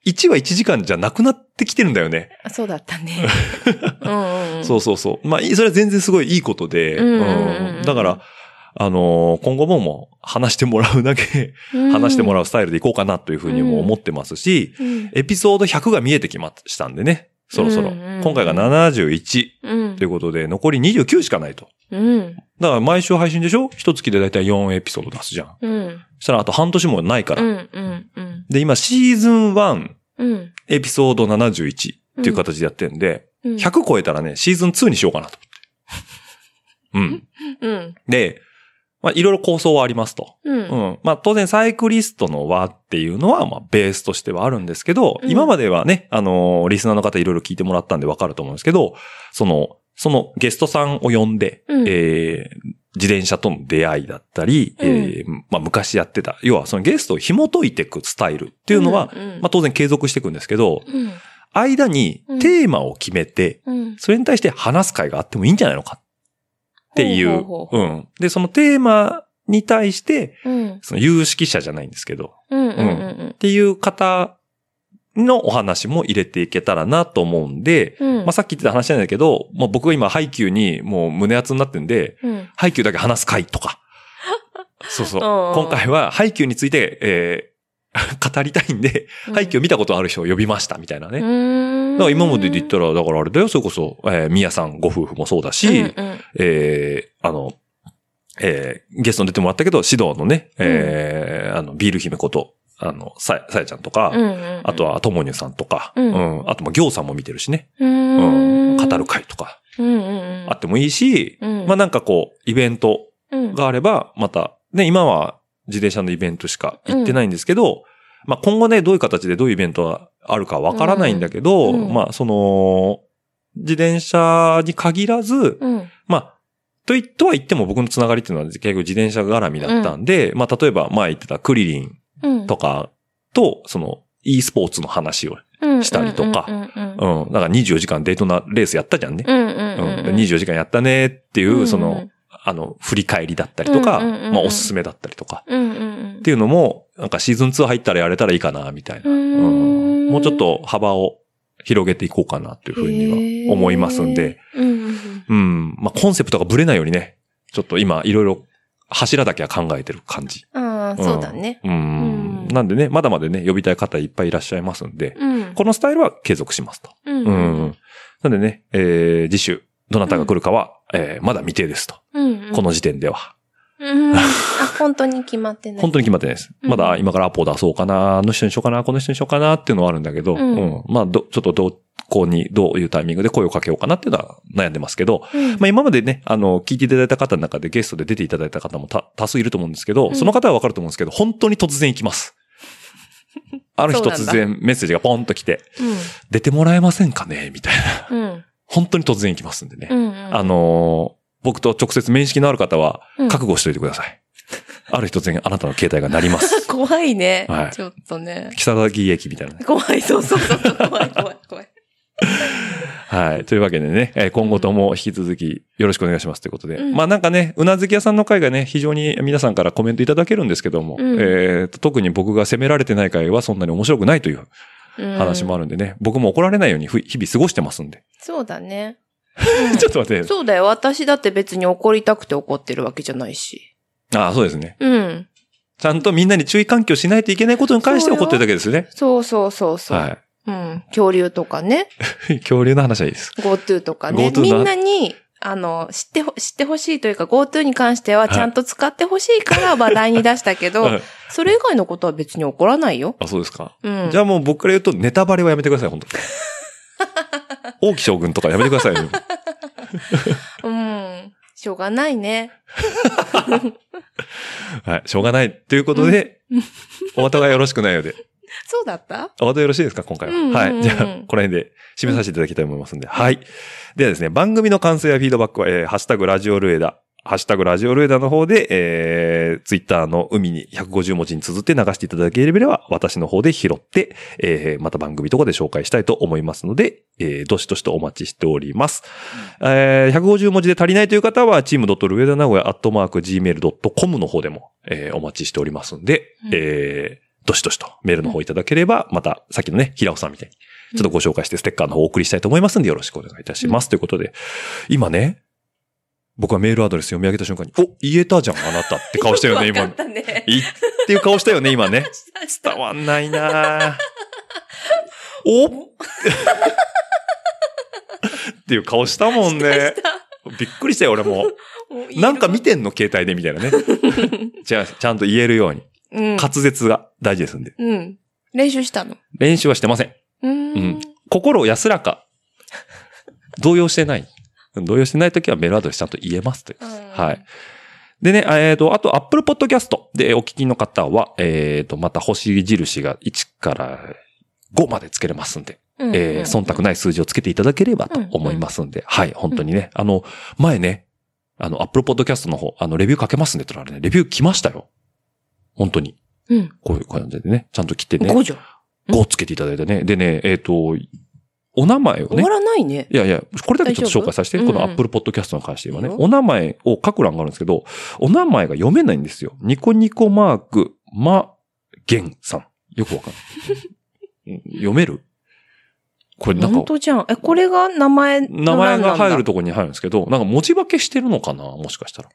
1は1時間じゃなくなってきてるんだよね。あそうだったね。うんうんうん。そうそうそう。まあ、それは全然すごいいいことで、うんうんだから、あのー今後ももう話してもらうだけ話してもららうスタイルでいこうかなというふうにも思ってますし、う。うん。エピソード100が見えてきましたんでね、そろそろ。うんうんうん今回が71うんということで、残り29しかないと。うん。だから毎週配信でしょ？一月でだいたい4エピソード出すじゃん。うん。そしたらあと半年もないから。うん。うん。うん。で、今シーズン1うん。エピソード71っていう形でやってるんで、うん。100超えたらね、シーズン2にしようかなと思って。うん。うん。で、まあいろいろ構想はありますと。うん。うん。まあ当然サイクリストの輪っていうのはまあベースとしてはあるんですけど、うん今まではね、あのーリスナーの方いろいろ聞いてもらったんでわかると思うんですけど、その、そのゲストさんを呼んで、うんえー自転車との出会いだったり、うんえーまあ昔やってた、要はそのゲストを紐解いていくスタイルっていうのは、うんうんまあ当然継続していくんですけど、うん。間にテーマを決めて、うん。それに対して話す会があってもいいんじゃないのかっていう。ほうん。で、そのテーマに対して、うん。その有識者じゃないんですけど、うん。うん。うんっていう方のお話も入れていけたらなと思うんで、うん。まあ、さっき言ってた話なんだけど、まあ、僕が今、ハイキューにもう胸熱になってんで、うん。ハイキューだけ話す会とか。そうそう。うん今回はハイキューについて、えー 語りたいんで、ハイキュー見たことある人を呼びましたみたいなね。うん。だから今までで言ったら、だからあれだよ、それこそ、えー、みやさんご夫婦もそうだし、うんうんえー、あの、えー、ゲストに出てもらったけど、指導のね、えー、あの、ビール姫こと、あの、さや、さやちゃんとか、うんうん。あとは、ともにゅさんとか、ううんん、あと、まあ、行さんも見てるしね、ううん、ん。語る会とか、うんうんうん。あってもいいし、うんまあ、なんかこう、イベントうん。があれば、また、ね、今は自転車のイベントしか行ってないんですけど、まあ、今後ね、どういう形でどういうイベントがあるかわからないんだけど、うん。うん。まあ、その、自転車に限らず、うん。まあ、とい、とは言っても僕のつながりっていうのは結局自転車絡みだったんで、まあ、例えば前言ってたクリリンうん。とかと、その、e スポーツの話を、うんしたりとか。うん。うん。うん、だから24時間デートなレースやったじゃんね。うん。うん。ううん。ん、24時間やったねっていう、うんうん。その、あの、振り返りだったりとか、まあ、おすすめだったりとか、っていうのも、なんかシーズン2入ったらやれたらいいかな、みたいな。もうちょっと幅を広げていこうかな、というふうには思いますんで、。うん。まあ、コンセプトがブレないようにね、ちょっと今、いろいろ柱だけは考えてる感じ。うん。ああ、そうだね。うん。うんなんでね、まだまだね、呼びたい方いっぱいいらっしゃいますんで、うん。このスタイルは継続しますと。うんうん。なんでね、えー、次週、どなたが来るかは、えー、まだ未定ですと。うん。この時点では。うん。あ、本当に決まってない。本当に決まってないです。うんまだ今からアポ出そうかな、あの人にしようかな、この人にしようかなっていうのはあるんだけど、ううんん。まあ、ど、ちょっとどこに、どういうタイミングで声をかけようかなっていうのは悩んでますけど、うん。まあ今までね、あの、聞いていただいた方の中でゲストで出ていただいた方もた多数いると思うんですけど、うんその方はわかると思うんですけど、本当に突然行きます。ある日突然メッセージがポンと来て、うん。出てもらえませんかねみたいな。うん。本当に突然行きますんでね。うん。あのー僕と直接面識のある方はうん、覚悟しといてください。ある日突然あなたの携帯が鳴ります。怖いねは。いちょっとね。木更木駅みたいなね。怖い、そうそうそう。怖い、怖い、怖い。はい。というわけでね、えー今後とも引き続きよろしくお願いしますということで。うんまあなんかね、うなずき屋さんの会がね、非常に皆さんからコメントいただけるんですけども、うんえーと特に僕が責められてない会はそんなに面白くないという話もある。るんでね、僕も怒られないようにふ日々過ごしてますんで。そうだね。ちょっと待って。そうだよ。私だって別に怒りたくて怒ってるわけじゃないし。ああ、そうですね。うん。ちゃんとみんなに注意喚起をしないといけないことに関して怒ってるだけですよね。そうそうそうそう。はうん。恐竜とかね。い。恐竜の話はいいです。GoTo とかね。みんなに、あの、知ってほ、知ってほしいというか、GoTo に関してはちゃんと使ってほしいから話題に出したけど、はいそれ以外のことは別に起こらないよ。あ、そうですか？うん。じゃあもう僕から言うと、ネタバレはやめてください、本当 王毅将軍とかやめてくださいよ。うん。しょうがないね。はい。しょうがない。ということで、お後がよろしくないようで。そうだった？お後よろしいですか？今回は。うんうんうんはい。じゃあ、この辺で締めさせていただきたいと思いますんで。はい。ではですね、番組の感想やフィードバックは、えー、ハッシュタグラジオルエダ、ハッシュタグラジオルエダの方で、えー、ツイッターの海に150文字に綴って流していただければ、私の方で拾って、えー、また番組とかで紹介したいと思いますので、えー、どしどしとお待ちしております。えー、150文字で足りないという方は、チームドットルエダ名古屋アットマーク gmail.com の方でも、えー、お待ちしておりますんで、うんえー、どしどしとメールの方いただければ、また、さっきのね、平尾さんみたいに、ちょっとご紹介してステッカーの方をお送りしたいと思いますんで、よろしくお願いいたします。ということで、今ね、僕はメールアドレス読み上げた瞬間に、お、言えたじゃん、あなたって顔したよね、今ね。いっていう顔したよね、今ね。伝わんないなぁおっていう顔したもんね。びっくりしたよ、俺も。なんか見てんの携帯でみたいなね。じゃあ、ちゃんと言えるように。うん。滑舌が大事ですんで。うん。練習したの？練習はしてません。ううんん。心安らか。動揺してない。動揺してないときはメールアドレスちゃんと言えますという。はい。でね、えっ、と、あと、Apple Podcast でお聞きの方は、えっ、と、また星印が1から5までつけれますんで、うん。えー忖度ない数字をつけていただければと思いますんで、はい、本当にね、あの、前ね、あの、Apple Podcast の方、あの、レビューかけますんでって言ったらね、レビュー来ましたよ。本当に。うん。こういう感じでね、ちゃんと来てね、5じゃん。5つけていただいてね。でね、えっ、と、お名前をね終わ、らないね。いやいや、これだけちょっと紹介させて、この Apple Podcast に関してはね、いいよお名前を書く欄があるんですけど、お名前が読めないんですよ。ニコニコマーク、ま、げんさん。よくわかんない。う ん読める？これなんか、本当じゃん。え、これが名前の名前が入るとところに入るんですけど、なんか文字化けしてるのかな？もしかしたら。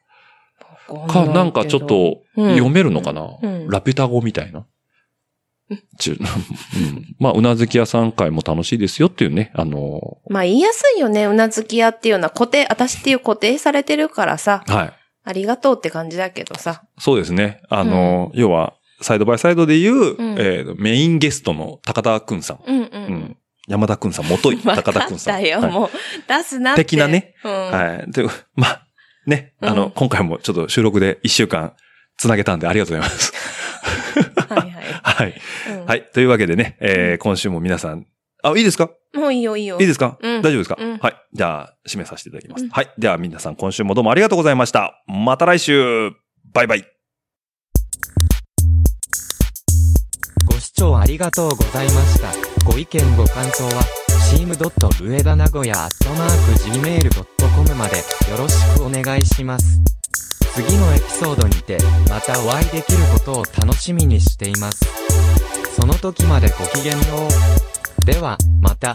か、なんかちょっと、うん読めるのかな、うんラピュタ語みたいな？ちゅ うん、まあ、うなずき屋さん会も楽しいですよっていうね、あのまあ言いやすいよね。うなずき屋っていうのは固定、私っていう固定されてるからさ、はい。ありがとうって感じだけどさ。そうですね。あの、要は、サイドバイサイドで言う、うんえーメインゲストの高田くんさん。うんう。うんん。山田くんさん、元いわ高田くんさん。たよ、はいもう。出すなって。的なね。うん。はい。で、まあ、ね、あの、うん今回もちょっと収録で一週間つなげたんでありがとうございます。はいはい。はい。うんはい。というわけでね、えー今週も皆さん、あ、いいですか？もういいよいいよ。いいですか、うん大丈夫ですか、うんはい。じゃあ、締めさせていただきます。うんはい。では皆さん今週もどうもありがとうございました。また来週バイバイご視聴ありがとうございました。ご意見ご感想は、チームドット上田名古屋ア込むまでよろしくお願いします。次のエピソードにて、またお会いできることを楽しみにしています。その時までごきげんよう。では、また。